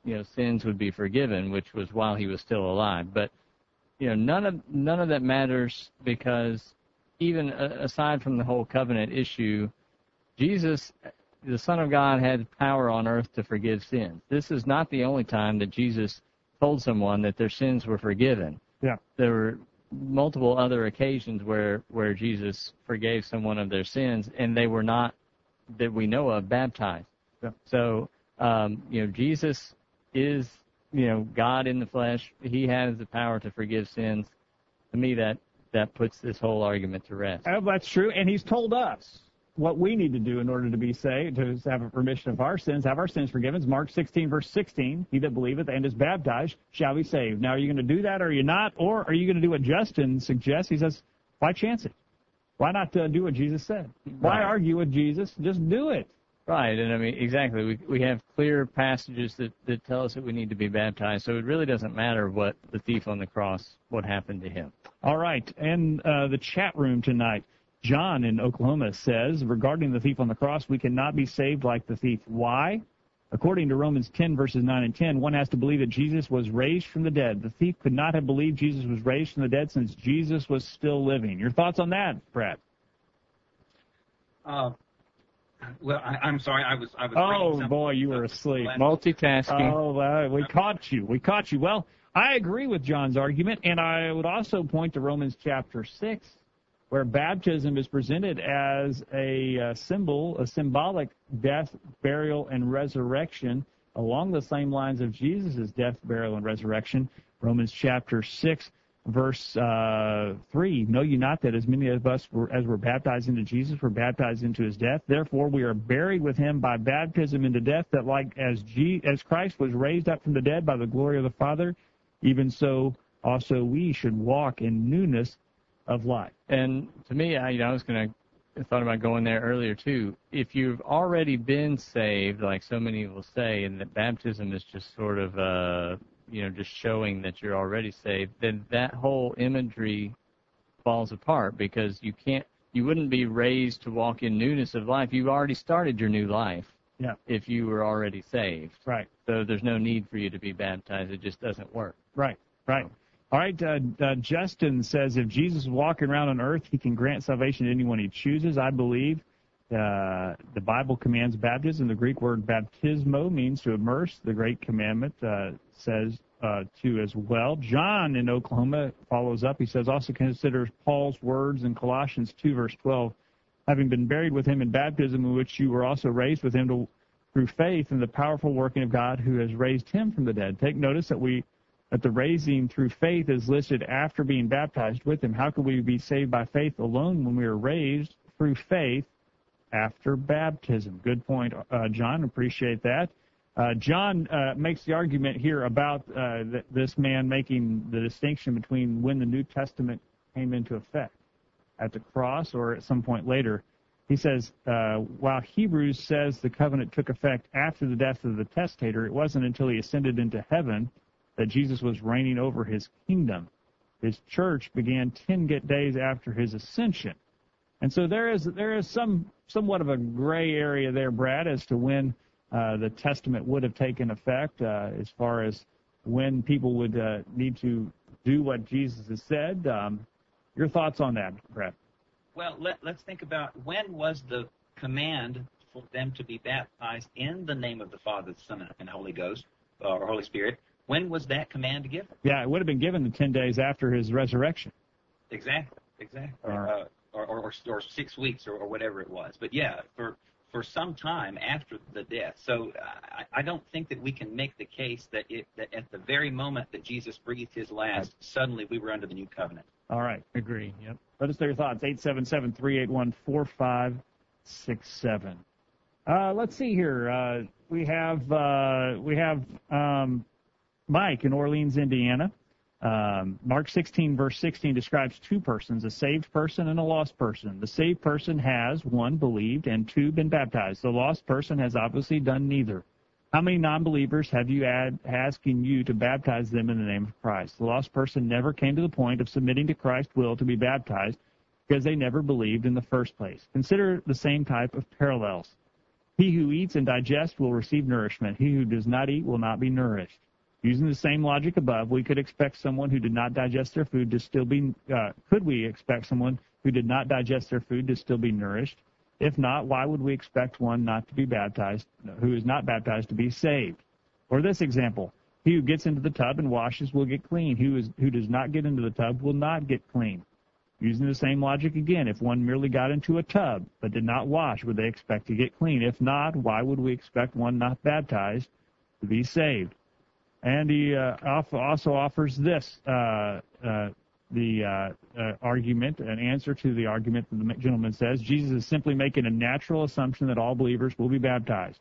you know sins would be forgiven, which was while he was still alive. But you know none of none of that matters because even aside from the whole covenant issue, Jesus the Son of God had power on earth to forgive sins. This is not the only time that Jesus told someone that their sins were forgiven. Yeah. There were multiple other occasions where where Jesus forgave someone of their sins and they were not that we know of baptized. Yeah. So um, you know Jesus is you know God in the flesh. He has the power to forgive sins. To me that that puts this whole argument to rest. Oh, that's true, and he's told us what we need to do in order to be saved, to have a remission of our sins, have our sins forgiven. Mark 16, verse 16. He that believeth and is baptized shall be saved. Now, are you going to do that or are you not? Or are you going to do what Justin suggests? He says, why chance it? Why not uh, do what Jesus said? Why Right. argue with Jesus? Just do it. Right, and I mean exactly. We we have clear passages that that tell us that we need to be baptized. So it really doesn't matter what the thief on the cross what happened to him. All right. And uh, the chat room tonight. John in Oklahoma says, regarding the thief on the cross, we cannot be saved like the thief. Why? According to Romans 10, verses 9 and 10, one has to believe that Jesus was raised from the dead. The thief could not have believed Jesus was raised from the dead since Jesus was still living. Your thoughts on that, Brad? Uh, well, I, I'm sorry, I was I was. Oh, boy, you were asleep. Multitasking. Oh, well, we caught you. We caught you. Well, I agree with John's argument, and I would also point to Romans chapter 6, where baptism is presented as a uh, symbol, a symbolic death, burial, and resurrection along the same lines of Jesus' death, burial, and resurrection. Romans chapter 6, verse uh, 3 Know you not that as many of us were, as were baptized into Jesus were baptized into his death? Therefore, we are buried with him by baptism into death, that like as, G, as Christ was raised up from the dead by the glory of the Father, even so also we should walk in newness of life. And to me, I, you know, I was going to I thought about going there earlier too. If you've already been saved, like so many will say, and that baptism is just sort of, uh, you know, just showing that you're already saved, then that whole imagery falls apart because you can't, you wouldn't be raised to walk in newness of life. You've already started your new life. Yeah. If you were already saved. Right. So there's no need for you to be baptized. It just doesn't work. Right, right. All right, uh, uh, Justin says if Jesus is walking around on earth, he can grant salvation to anyone he chooses. I believe Uh, the Bible commands baptism. The Greek word baptismo means to immerse. The Great Commandment uh, says uh, to as well. John in Oklahoma follows up. He says, also considers Paul's words in Colossians 2, verse 12, having been buried with him in baptism, in which you were also raised with him to, through faith in the powerful working of God who has raised him from the dead. Take notice that we that the raising through faith is listed after being baptized with him. How could we be saved by faith alone when we are raised through faith after baptism? Good point, uh, John. Appreciate that. Uh, John uh, makes the argument here about uh, th- this man making the distinction between when the New Testament came into effect at the cross or at some point later. He says, uh, while Hebrews says the covenant took effect after the death of the testator, it wasn't until he ascended into heaven that Jesus was reigning over his kingdom. His church began 10 days after his ascension. And so there is there is some somewhat of a gray area there, Brad, as to when uh, the testament would have taken effect, uh, as far as when people would uh, need to do what Jesus has said. Um, your thoughts on that, Brad? Well, let, let's think about when was the command for them to be baptized in the name of the Father, the Son, and Holy Ghost, or Holy Spirit. When was that command given? Yeah, it would have been given the 10 days after his resurrection. Exactly, exactly. Or- Uh, or, or, or, or six weeks or, or whatever it was. But yeah, for for some time after the death. So I, I don't think that we can make the case that it that at the very moment that Jesus breathed his last, suddenly we were under the new covenant. All right. Agree. Yep. Let us know your thoughts. 877-381-4567. Uh, let's see here. Uh, we have uh, we have um, Mike in Orleans, Indiana. Um, Mark 16, verse 16 describes two persons, a saved person and a lost person. The saved person has, one, believed, and two, been baptized. The lost person has obviously done neither. How many non-believers have you had asking you to baptize them in the name of Christ? The lost person never came to the point of submitting to Christ's will to be baptized because they never believed in the first place. Consider the same type of parallels. He who eats and digests will receive nourishment. He who does not eat will not be nourished. Using the same logic above, we could expect someone who did not digest their food to still be, uh, could we expect someone who did not digest their food to still be nourished? If not, why would we expect one not to be baptized, who is not baptized to be saved? Or this example, he who gets into the tub and washes will get clean. Who is, who does not get into the tub will not get clean. Using the same logic again, if one merely got into a tub but did not wash, would they expect to get clean? If not, why would we expect one not baptized to be saved? And he uh, also offers this uh, uh, the uh, uh, argument, an answer to the argument that the gentleman says. Jesus is simply making a natural assumption that all believers will be baptized.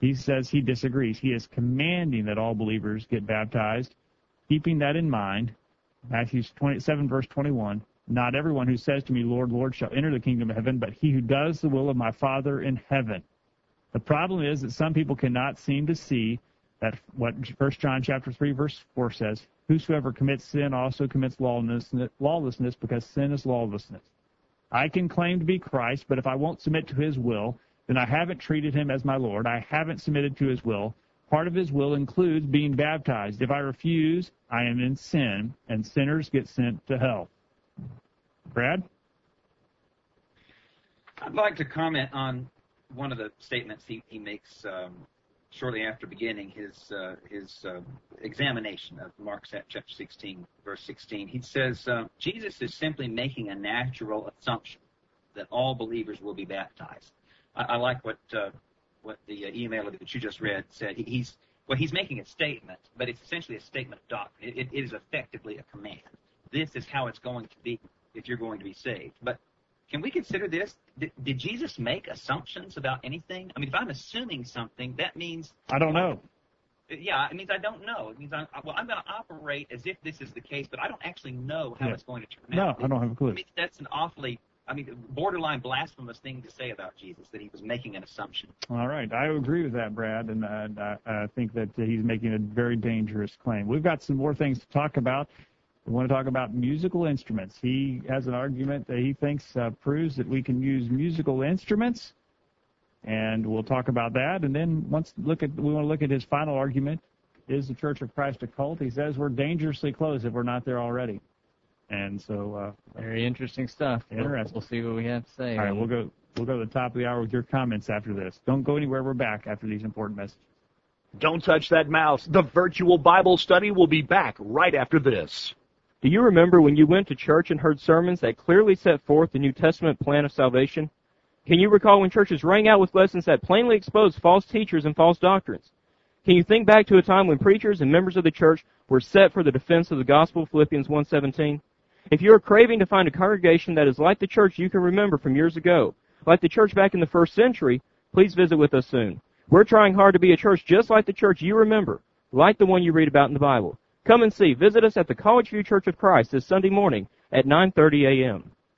He says he disagrees. He is commanding that all believers get baptized, keeping that in mind. Matthew 27, verse 21. Not everyone who says to me, Lord, Lord, shall enter the kingdom of heaven, but he who does the will of my Father in heaven. The problem is that some people cannot seem to see that what First John chapter three verse four says: Whosoever commits sin also commits lawlessness, lawlessness, because sin is lawlessness. I can claim to be Christ, but if I won't submit to His will, then I haven't treated Him as my Lord. I haven't submitted to His will. Part of His will includes being baptized. If I refuse, I am in sin, and sinners get sent to hell. Brad. I'd like to comment on one of the statements he, he makes um, shortly after beginning his uh, his uh, examination of Mark chapter 16, verse 16. He says uh, Jesus is simply making a natural assumption that all believers will be baptized. I, I like what uh, what the uh, email that you just read said. He, he's well, he's making a statement, but it's essentially a statement of doctrine. It, it is effectively a command. This is how it's going to be if you're going to be saved. But can we consider this? Did, did Jesus make assumptions about anything? I mean, if I'm assuming something, that means I don't know. yeah, it means I don't know. It means I'm, well, I'm going to operate as if this is the case, but I don't actually know how Yeah. it's going to turn out. No. I don't have a clue. I mean, that's an awfully, I mean, borderline blasphemous thing to say about Jesus that he was making an assumption. All right, I agree with that, Brad, and uh, I, I think that he's making a very dangerous claim. We've got some more things to talk about. We want to talk about musical instruments. He has an argument that he thinks uh, proves that we can use musical instruments, and we'll talk about that. And then once look at we want to look at his final argument: is the Church of Christ a cult? He says we're dangerously close if we're not there already. And so, uh, Very interesting stuff. We'll- Interesting. We'll see what we have to say. all right, we'll go We'll go to the top of the hour with your comments after this. Don't go anywhere. We're back after these important messages. Don't touch that mouse. The virtual Bible study will be back right after this. Do you remember when you went to church and heard sermons that clearly set forth the New Testament plan of salvation? Can you recall when churches rang out with lessons that plainly exposed false teachers and false doctrines? Can you think back to a time when preachers and members of the church were set for the defense of the gospel, Philippians 1.17? If you are craving to find a congregation that is like the church you can remember from years ago, like the church back in the first century, please visit with us soon. We're trying hard to be a church just like the church you remember, like the one you read about in the Bible. Come and see. Visit us at the College View Church of Christ this Sunday morning at 9:30 a.m.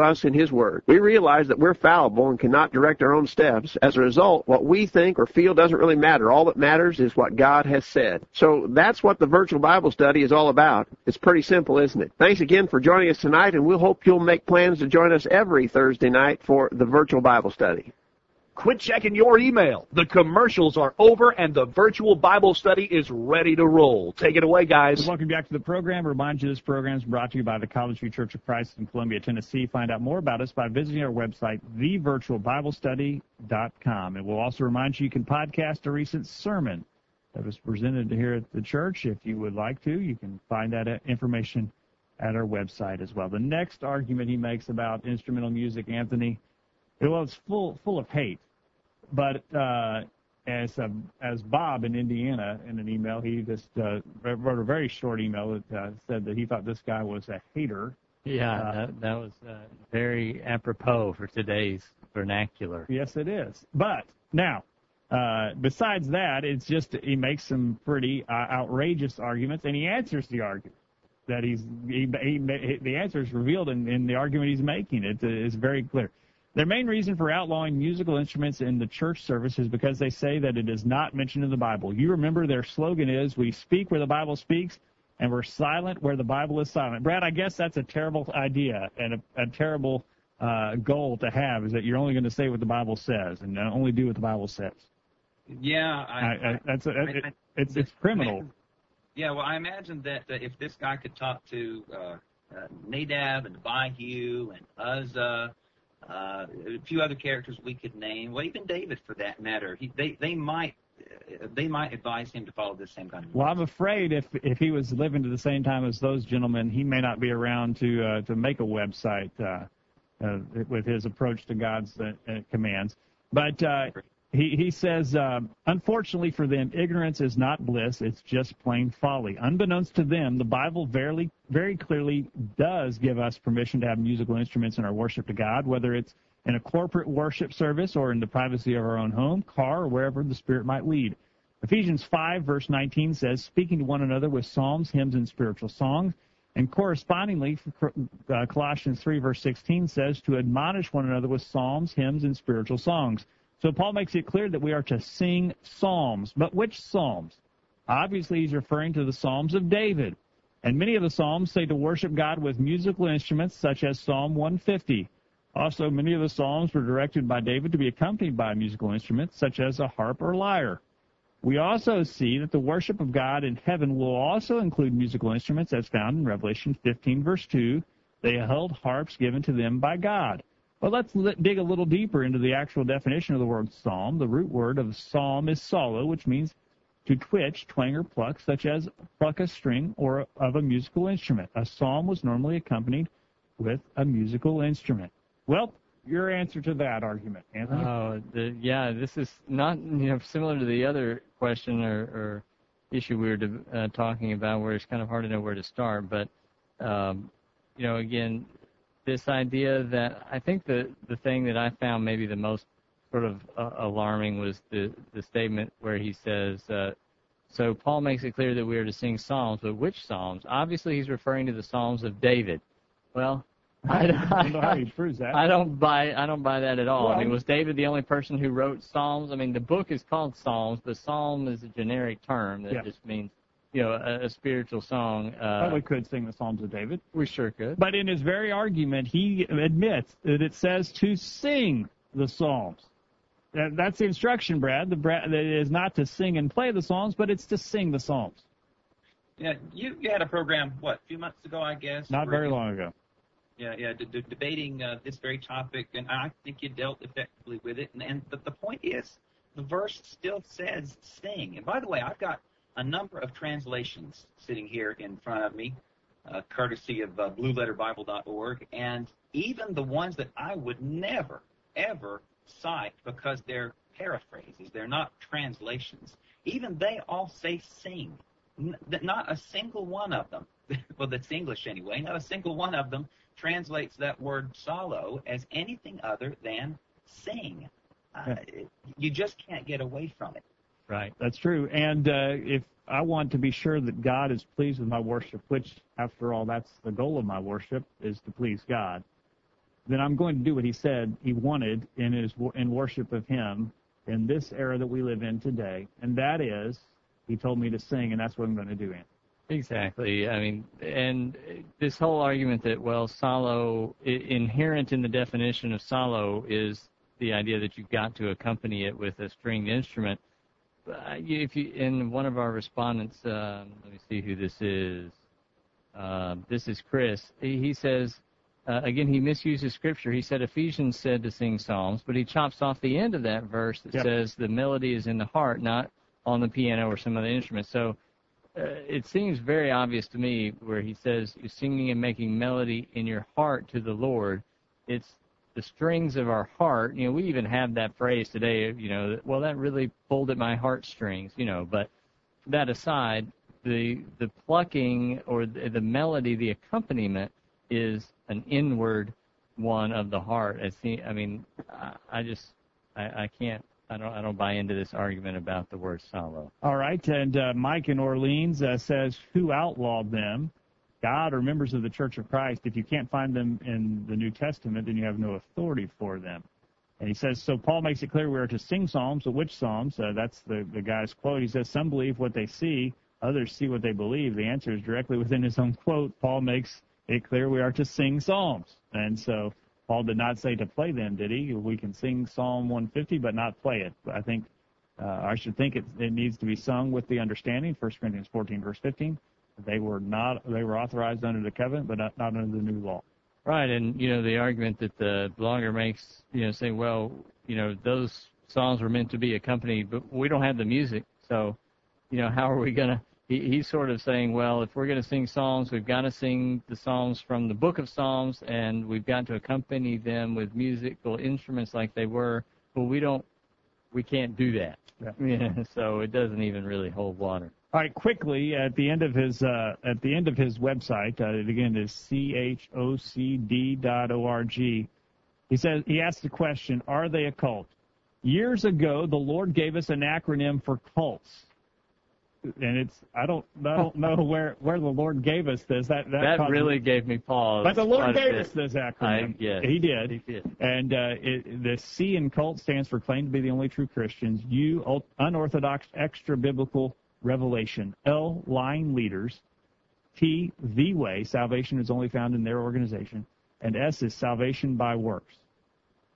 us in His Word. We realize that we're fallible and cannot direct our own steps. As a result, what we think or feel doesn't really matter. All that matters is what God has said. So that's what the virtual Bible study is all about. It's pretty simple, isn't it? Thanks again for joining us tonight, and we'll hope you'll make plans to join us every Thursday night for the virtual Bible study. Quit checking your email. The commercials are over and the virtual Bible study is ready to roll. Take it away, guys. Welcome back to the program. Remind you this program is brought to you by the College View Church of Christ in Columbia, Tennessee. Find out more about us by visiting our website, thevirtualbiblestudy.com. And we'll also remind you you can podcast a recent sermon that was presented here at the church. If you would like to, you can find that uh, information at our website as well. The next argument he makes about instrumental music, Anthony, well, it's full full of hate. But uh, as uh, as Bob in Indiana in an email, he just uh, wrote a very short email that uh, said that he thought this guy was a hater. Yeah, Uh, that, that was uh, very apropos for today's vernacular. Yes, it is. But now, uh, besides that, it's just he makes some pretty uh, outrageous arguments, and he answers the argument that he's he, he, the answer is revealed in, in the argument he's making. It is very clear. Their main reason for outlawing musical instruments in the church service is because they say that it is not mentioned in the Bible. You remember their slogan is "We speak where the Bible speaks, and we're silent where the Bible is silent." Brad, I guess that's a terrible idea and a, a terrible uh, goal to have is that you're only going to say what the Bible says and only do what the Bible says. Yeah, I, I, I, that's a, it, it's it's criminal. Yeah, well, I imagine that uh, if this guy could talk to uh, uh, Nadab and Abihu and Uzzah, uh, a few other characters we could name, well, even David for that matter, he, they they might uh, they might advise him to follow this same kind of. Well, I'm afraid if if he was living to the same time as those gentlemen, he may not be around to uh, to make a website uh, uh, with his approach to God's uh, uh, commands. But uh, he he says, um, unfortunately for them, ignorance is not bliss; it's just plain folly. Unbeknownst to them, the Bible very very clearly does give us permission to have musical instruments in our worship to God, whether it's in a corporate worship service or in the privacy of our own home, car, or wherever the Spirit might lead. Ephesians 5 verse 19 says, speaking to one another with psalms, hymns, and spiritual songs. And correspondingly, uh, Colossians 3 verse 16 says to admonish one another with psalms, hymns, and spiritual songs. So Paul makes it clear that we are to sing psalms. But which psalms? Obviously, he's referring to the Psalms of David. And many of the psalms say to worship God with musical instruments, such as Psalm 150. Also, many of the psalms were directed by David to be accompanied by musical instruments, such as a harp or lyre. We also see that the worship of God in heaven will also include musical instruments, as found in Revelation 15, verse 2. They held harps given to them by God. But let's dig a little deeper into the actual definition of the word psalm. The root word of psalm is psallo, which means to twitch, twang, or pluck, such as pluck a string or of a musical instrument. A psalm was normally accompanied with a musical instrument. Well, your answer to that argument, Anthony? Oh, the, yeah, this is not you know similar to the other question or, or issue we were uh, talking about, where it's kind of hard to know where to start. But um, you know, again, this idea that I think the the thing that I found maybe the most sort of uh, alarming was the the statement where he says. Uh, so Paul makes it clear that we are to sing psalms, but which psalms? Obviously, he's referring to the Psalms of David. Well, I, I don't know how he proves that. I don't buy I don't buy that at all. I mean, was David the only person who wrote Psalms? I mean, the book is called Psalms, but Psalm is a generic term that Yeah. just means you know a, a spiritual song. Uh, Probably could sing the Psalms of David. we sure could. But in his very argument, he admits that it says to sing the Psalms. That, that's the instruction, Brad. The Brad that it is not to sing and play the Psalms, but it's to sing the Psalms. Yeah, you you had a program what a few months ago, I guess. Not very long ago. Yeah, yeah, d- d- debating uh, this very topic, and I think you dealt effectively with it. And, and the, the point is, the verse still says sing. And by the way, I've got a number of translations sitting here in front of me, uh, courtesy of uh, BlueLetterBible.org, and even the ones that I would never, ever cite because they're paraphrases, they're not translations. Even they all say sing. Not a single one of them, well, that's English anyway, not a single one of them translates that word psallo as anything other than sing. Uh, you just can't get away from it. Right. That's true. And uh, if I want to be sure that God is pleased with my worship, which, after all, that's the goal of my worship, is to please God, then I'm going to do what He said He wanted in His in worship of Him in this era that we live in today, and that is He told me to sing, and that's what I'm going to do. Ann. Exactly. I mean, and this whole argument that well, psallo inherent in the definition of psallo is the idea that you've got to accompany it with a stringed instrument. Uh, if you in one of our respondents, um, let me see who this is. Uh, this is Chris. He says. Uh, again, he misuses scripture. He said Ephesians said to sing psalms, but he chops off the end of that verse that Yep. says the melody is in the heart, not on the piano or some other instrument. So uh, it seems very obvious to me where he says you're singing and making melody in your heart to the Lord. It's the strings of our heart. You know, we even have that phrase today. You know, well, that really pulled at my heartstrings. You know, but that aside, the the plucking or the, the melody, the accompaniment is an inward one of the heart. I see. I mean, I, just I, I can't. I don't. I don't buy into this argument about the word psallo. All right, and uh, Mike in Orleans uh, says, "Who outlawed them? God or members of the Church of Christ? If you can't find them in the New Testament, then you have no authority for them." And he says, so Paul makes it clear we are to sing psalms. So which psalms? Uh, that's the the guy's quote. He says, "Some believe what they see, others see what they believe." The answer is directly within his own quote. Paul makes it clear we are to sing psalms, and so. Paul did not say to play them, did he? We can sing Psalm 150, but not play it. I think uh, I should think it, it needs to be sung with the understanding. 1 Corinthians 14, verse 15. They were not they were authorized under the covenant, but not, not under the new law. Right, and you know the argument that the blogger makes, you know, saying, well, you know, those songs were meant to be accompanied, but we don't have the music, so, you know, how are we gonna? He, he's sort of saying, well, if we're gonna sing songs, we've got to sing the songs from the Book of Psalms, and we've got to accompany them with musical instruments like they were. Well, we don't, we can't do that. Yeah. so it doesn't even really hold water. All right, quickly at the end of his uh, at the end of his website, uh, it again is chocd.org. He says he asks the question: Are they a cult? Years ago, the Lord gave us an acronym for cults, and it's I don't I don't know where where the Lord gave us this. That that, That really gave me pause. But the Lord gave us this acronym. I, yes, he did. He did. And uh, it, the C in cult stands for claim to be the only true Christians. U, unorthodox, extra biblical revelation. L, lying leaders. T, the way. Salvation is only found in their organization. And S is salvation by works.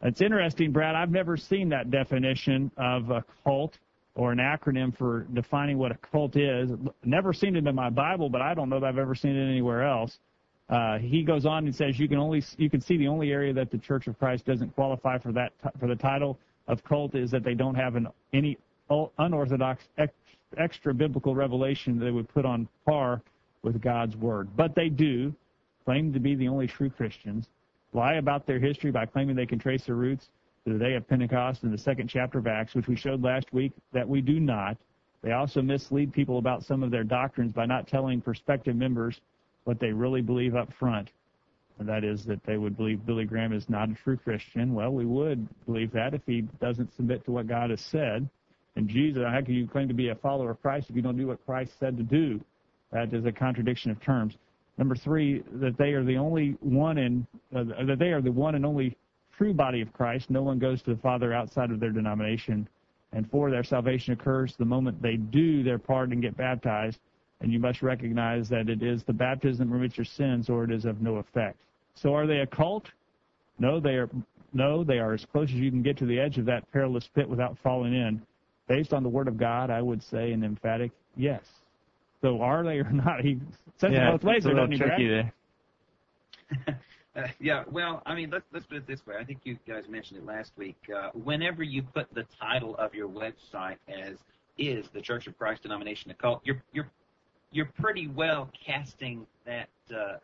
It's interesting, Brad. I've never seen that definition of a cult or an acronym for defining what a cult is. Never seen it in my Bible, but I don't know that I've ever seen it anywhere else. Uh, he goes on and says you can only you can see the only area that the Church of Christ doesn't qualify for that for the title of cult is that they don't have an any unorthodox ex, extra biblical revelation that they would put on par with God's word. But they do claim to be the only true Christians, lie about their history by claiming they can trace their roots the day of Pentecost in the second chapter of Acts, which we showed last week that we do not. They also mislead people about some of their doctrines by not telling prospective members what they really believe up front. And that is that they would believe Billy Graham is not a true Christian. Well, we would believe that if he doesn't submit to what God has said. And Jesus, how can you claim to be a follower of Christ if you don't do what Christ said to do? That is a contradiction of terms. Number three, that they are the only one in uh, that they are the one and only true body of Christ. No one goes to the Father outside of their denomination. And four, their salvation occurs the moment they do their part and get baptized. And you must recognize that it is the baptism that remits your sins, or it is of no effect. So, are they a cult? No, they are. No, they are as close as you can get to the edge of that perilous pit without falling in. Based on the Word of God, I would say an emphatic yes. So, are they or not? He says yeah, it both ways. it's a little tricky Brad? there. Yeah, well, I mean, let's let's put it this way. I think you guys mentioned it last week. Uh, whenever you put the title of your website as "Is the Church of Christ denomination a cult?" you're you're you're pretty well casting that. Uh,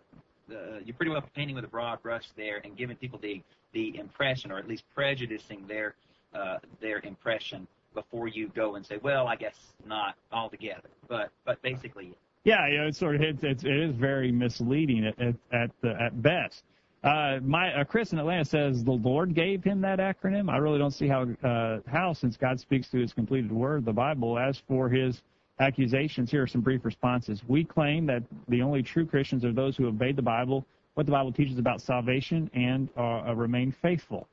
uh, you're pretty well painting with a broad brush there and giving people the the impression, or at least prejudicing their uh, their impression before you go and say, well, I guess not altogether, but but basically, Yeah, yeah, it's sort of it's, it's it is very misleading at at at, the, at best. Uh, my uh, Chris in Atlanta says the Lord gave him that acronym. I really don't see how uh, how since God speaks through His completed Word, the Bible. As for his accusations, here are some brief responses. We claim that the only true Christians are those who obeyed the Bible, what the Bible teaches about salvation, and uh, remain faithful.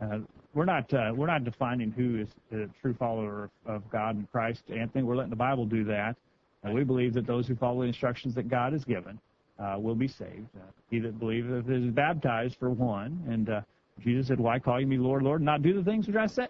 Uh, we're not uh, we're not defining who is a true follower of, of God and Christ, Anthony. We're letting the Bible do that. And we believe that those who follow the instructions that God has given uh, will be saved. Uh, he that believeth is baptized for one. And uh, Jesus said, "Why call you me Lord, Lord, and not do the things which I say?"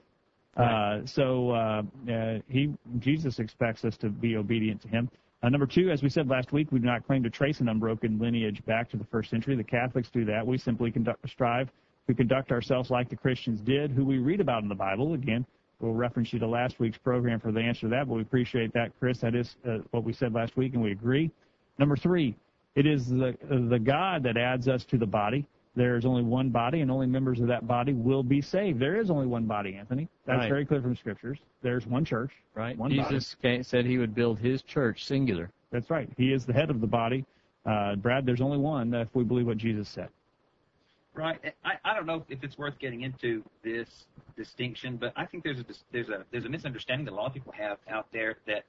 Uh, so uh, uh, he Jesus expects us to be obedient to Him. Uh, number two, as we said last week, we do not claim to trace an unbroken lineage back to the first century. The Catholics do that. We simply conduct, strive to conduct ourselves like the Christians did, who we read about in the Bible. Again, we'll reference you to last week's program for the answer to that, but we appreciate that, Chris. That is uh, what we said last week, and we agree. Number three, it is the the God that adds us to the body. There is only one body, and only members of that body will be saved. There is only one body, Anthony. That's Right. very clear from scriptures. There's one church, Right. One. Jesus ca- said he would build his church singular. That's right. He is the head of the body. Uh, Brad, there's only one if we believe what Jesus said. right? I, I don't know if it's worth getting into this distinction, but I think there's a there's a there's a misunderstanding that a lot of people have out there that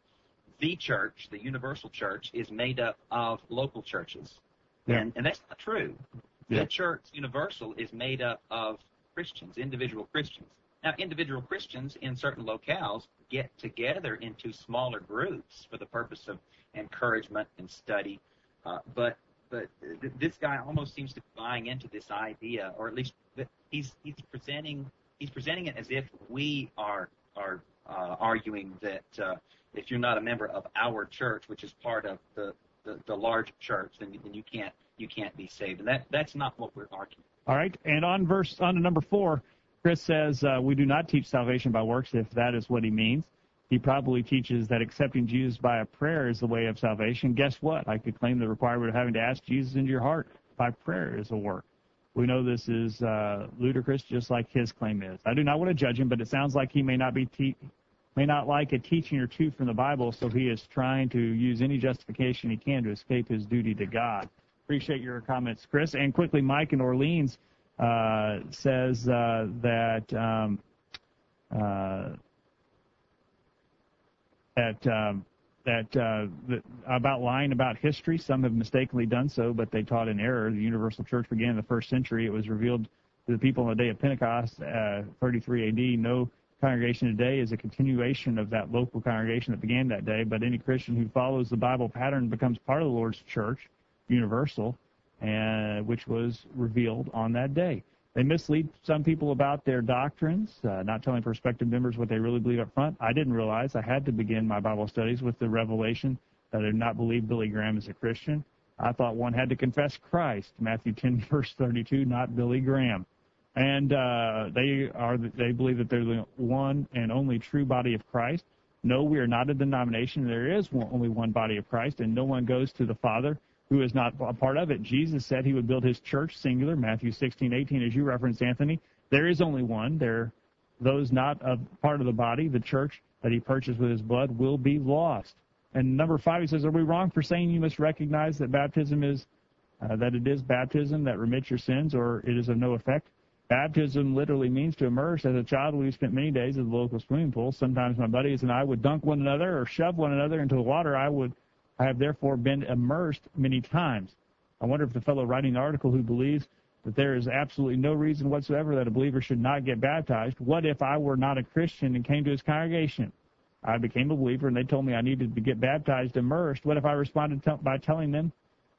the church, the universal church, is made up of local churches, Yeah. and and that's not true. Yeah. The church universal is made up of Christians, individual Christians. Now, individual Christians in certain locales get together into smaller groups for the purpose of encouragement and study. Uh, but but th- this guy almost seems to be buying into this idea, or at least he's he's presenting he's presenting it as if we are are arguing that uh, if you're not a member of our church, which is part of the the, the large church, then you, then you can't you can't be saved, and that that's not what we're arguing. All right. And on verse on to number four, Chris says uh, we do not teach salvation by works, if that is what he means. He probably teaches that accepting Jesus by a prayer is the way of salvation. Guess what? I could claim the requirement of having to ask Jesus into your heart by prayer is a work. We know this is uh, ludicrous, just like his claim is. I do not want to judge him, but it sounds like he may not be te- may not like a teaching or two from the Bible, so he is trying to use any justification he can to escape his duty to God. Appreciate your comments, Chris. And quickly, Mike in Orleans uh, says uh, that um, uh, that um, that, uh, that about lying about history. Some have mistakenly done so, but they taught in error. The universal church began in the first century. It was revealed to the people on the day of Pentecost, uh, 33 A.D. No congregation today is a continuation of that local congregation that began that day. But any Christian who follows the Bible pattern becomes part of the Lord's church, universal, and which was revealed on that day. They mislead some people about their doctrines, uh, not telling prospective members what they really believe up front. I didn't realize I had to begin my Bible studies with the revelation that I did not believe Billy Graham is a Christian. I thought one had to confess Christ, Matthew 10 verse 32, not Billy Graham. And uh, they are they believe that they're the one and only true body of Christ. No, we are not a denomination. There is one, only one body of Christ, and no one goes to the Father who is not a part of it. Jesus said he would build his church singular, Matthew 16, 18, as you referenced, Anthony. There is only one. There, those not a part of the body, the church that he purchased with his blood, will be lost. And number five, he says, are we wrong for saying you must recognize that baptism is, uh, that it is baptism that remits your sins, or it is of no effect? Baptism literally means to immerse. As a child, we spent many days at the local swimming pool. Sometimes my buddies and I would dunk one another or shove one another into the water. I would I have therefore been immersed many times. I wonder if the fellow writing the article who believes that there is absolutely no reason whatsoever that a believer should not get baptized, what if I were not a Christian and came to his congregation? I became a believer and they told me I needed to get baptized, immersed. What if I responded by telling them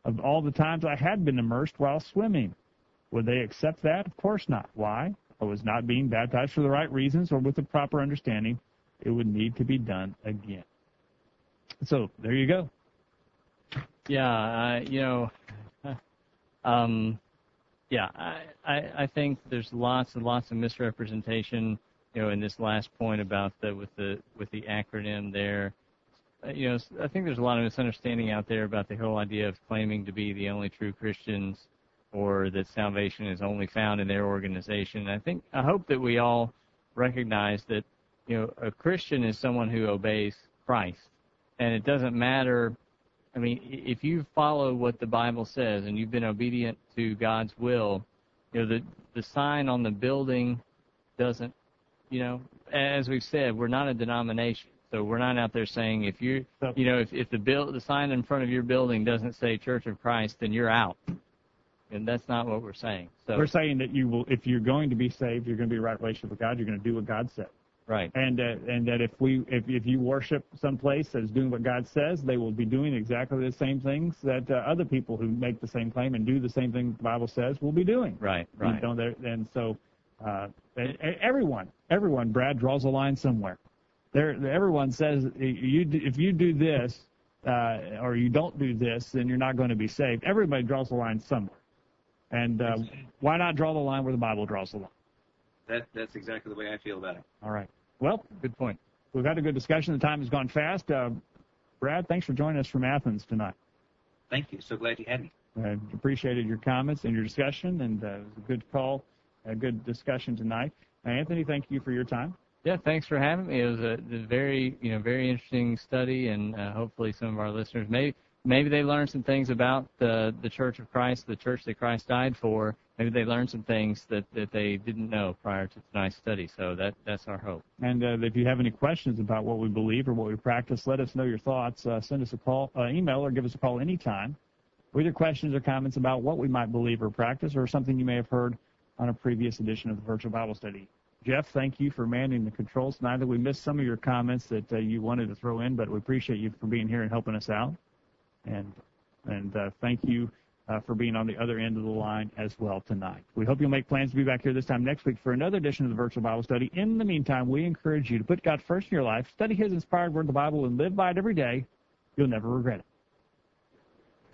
of all the times I had been immersed while swimming? Would they accept that? Of course not. Why? I was not being baptized for the right reasons or with the proper understanding. It would need to be done again. So there you go. Yeah, I, you know, um, yeah, I, I, I think there's lots and lots of misrepresentation, you know, in this last point about the with the with the acronym there. Uh, you know, I think there's a lot of misunderstanding out there about the whole idea of claiming to be the only true Christians, or that salvation is only found in their organization. I think I hope that we all recognize that, you know, a Christian is someone who obeys Christ, and it doesn't matter I mean, if you follow what the Bible says and you've been obedient to God's will, you know, the the sign on the building doesn't, you know, as we've said, we're not a denomination. So we're not out there saying if you, you know, if if the bill the sign in front of your building doesn't say Church of Christ, then you're out. And that's not what we're saying. So we're saying that you will, if you're going to be saved, you're going to be right relationship with God. You're going to do what God said. Right. And uh, and that if we if if you worship someplace that is doing what God says, they will be doing exactly the same things that uh, other people who make the same claim and do the same thing the Bible says will be doing. Right. Right. You know, and so uh, everyone everyone Brad draws a line somewhere. There everyone says you if you do this uh, or you don't do this, then you're not going to be saved. Everybody draws a line somewhere. And uh, why not draw the line where the Bible draws the line? That that's exactly the way I feel about it. All right. Well, good point. We've had a good discussion. The time has gone fast. Uh, Brad, thanks for joining us from Athens tonight. Thank you. So glad you had me. I appreciated your comments and your discussion, and uh, it was a good call, a good discussion tonight. Uh, Anthony, thank you for your time. Yeah, thanks for having me. It was a, a very, you know, very interesting study, and uh, hopefully some of our listeners may maybe they learned some things about the the Church of Christ, the church that Christ died for. Maybe they learned some things that, that they didn't know prior to tonight's study. So that that's our hope. And uh, if you have any questions about what we believe or what we practice, let us know your thoughts. Uh, send us a call, uh, email, or give us a call anytime with your questions or comments about what we might believe or practice, or something you may have heard on a previous edition of the Virtual Bible Study. Jeff, thank you for manning the controls tonight. We missed some of your comments that uh, you wanted to throw in, but we appreciate you for being here and helping us out. And and uh, thank you uh, for being on the other end of the line as well tonight. We hope you'll make plans to be back here this time next week for another edition of the Virtual Bible Study. In the meantime, we encourage you to put God first in your life, study His inspired Word, the Bible, and live by it every day. You'll never regret it.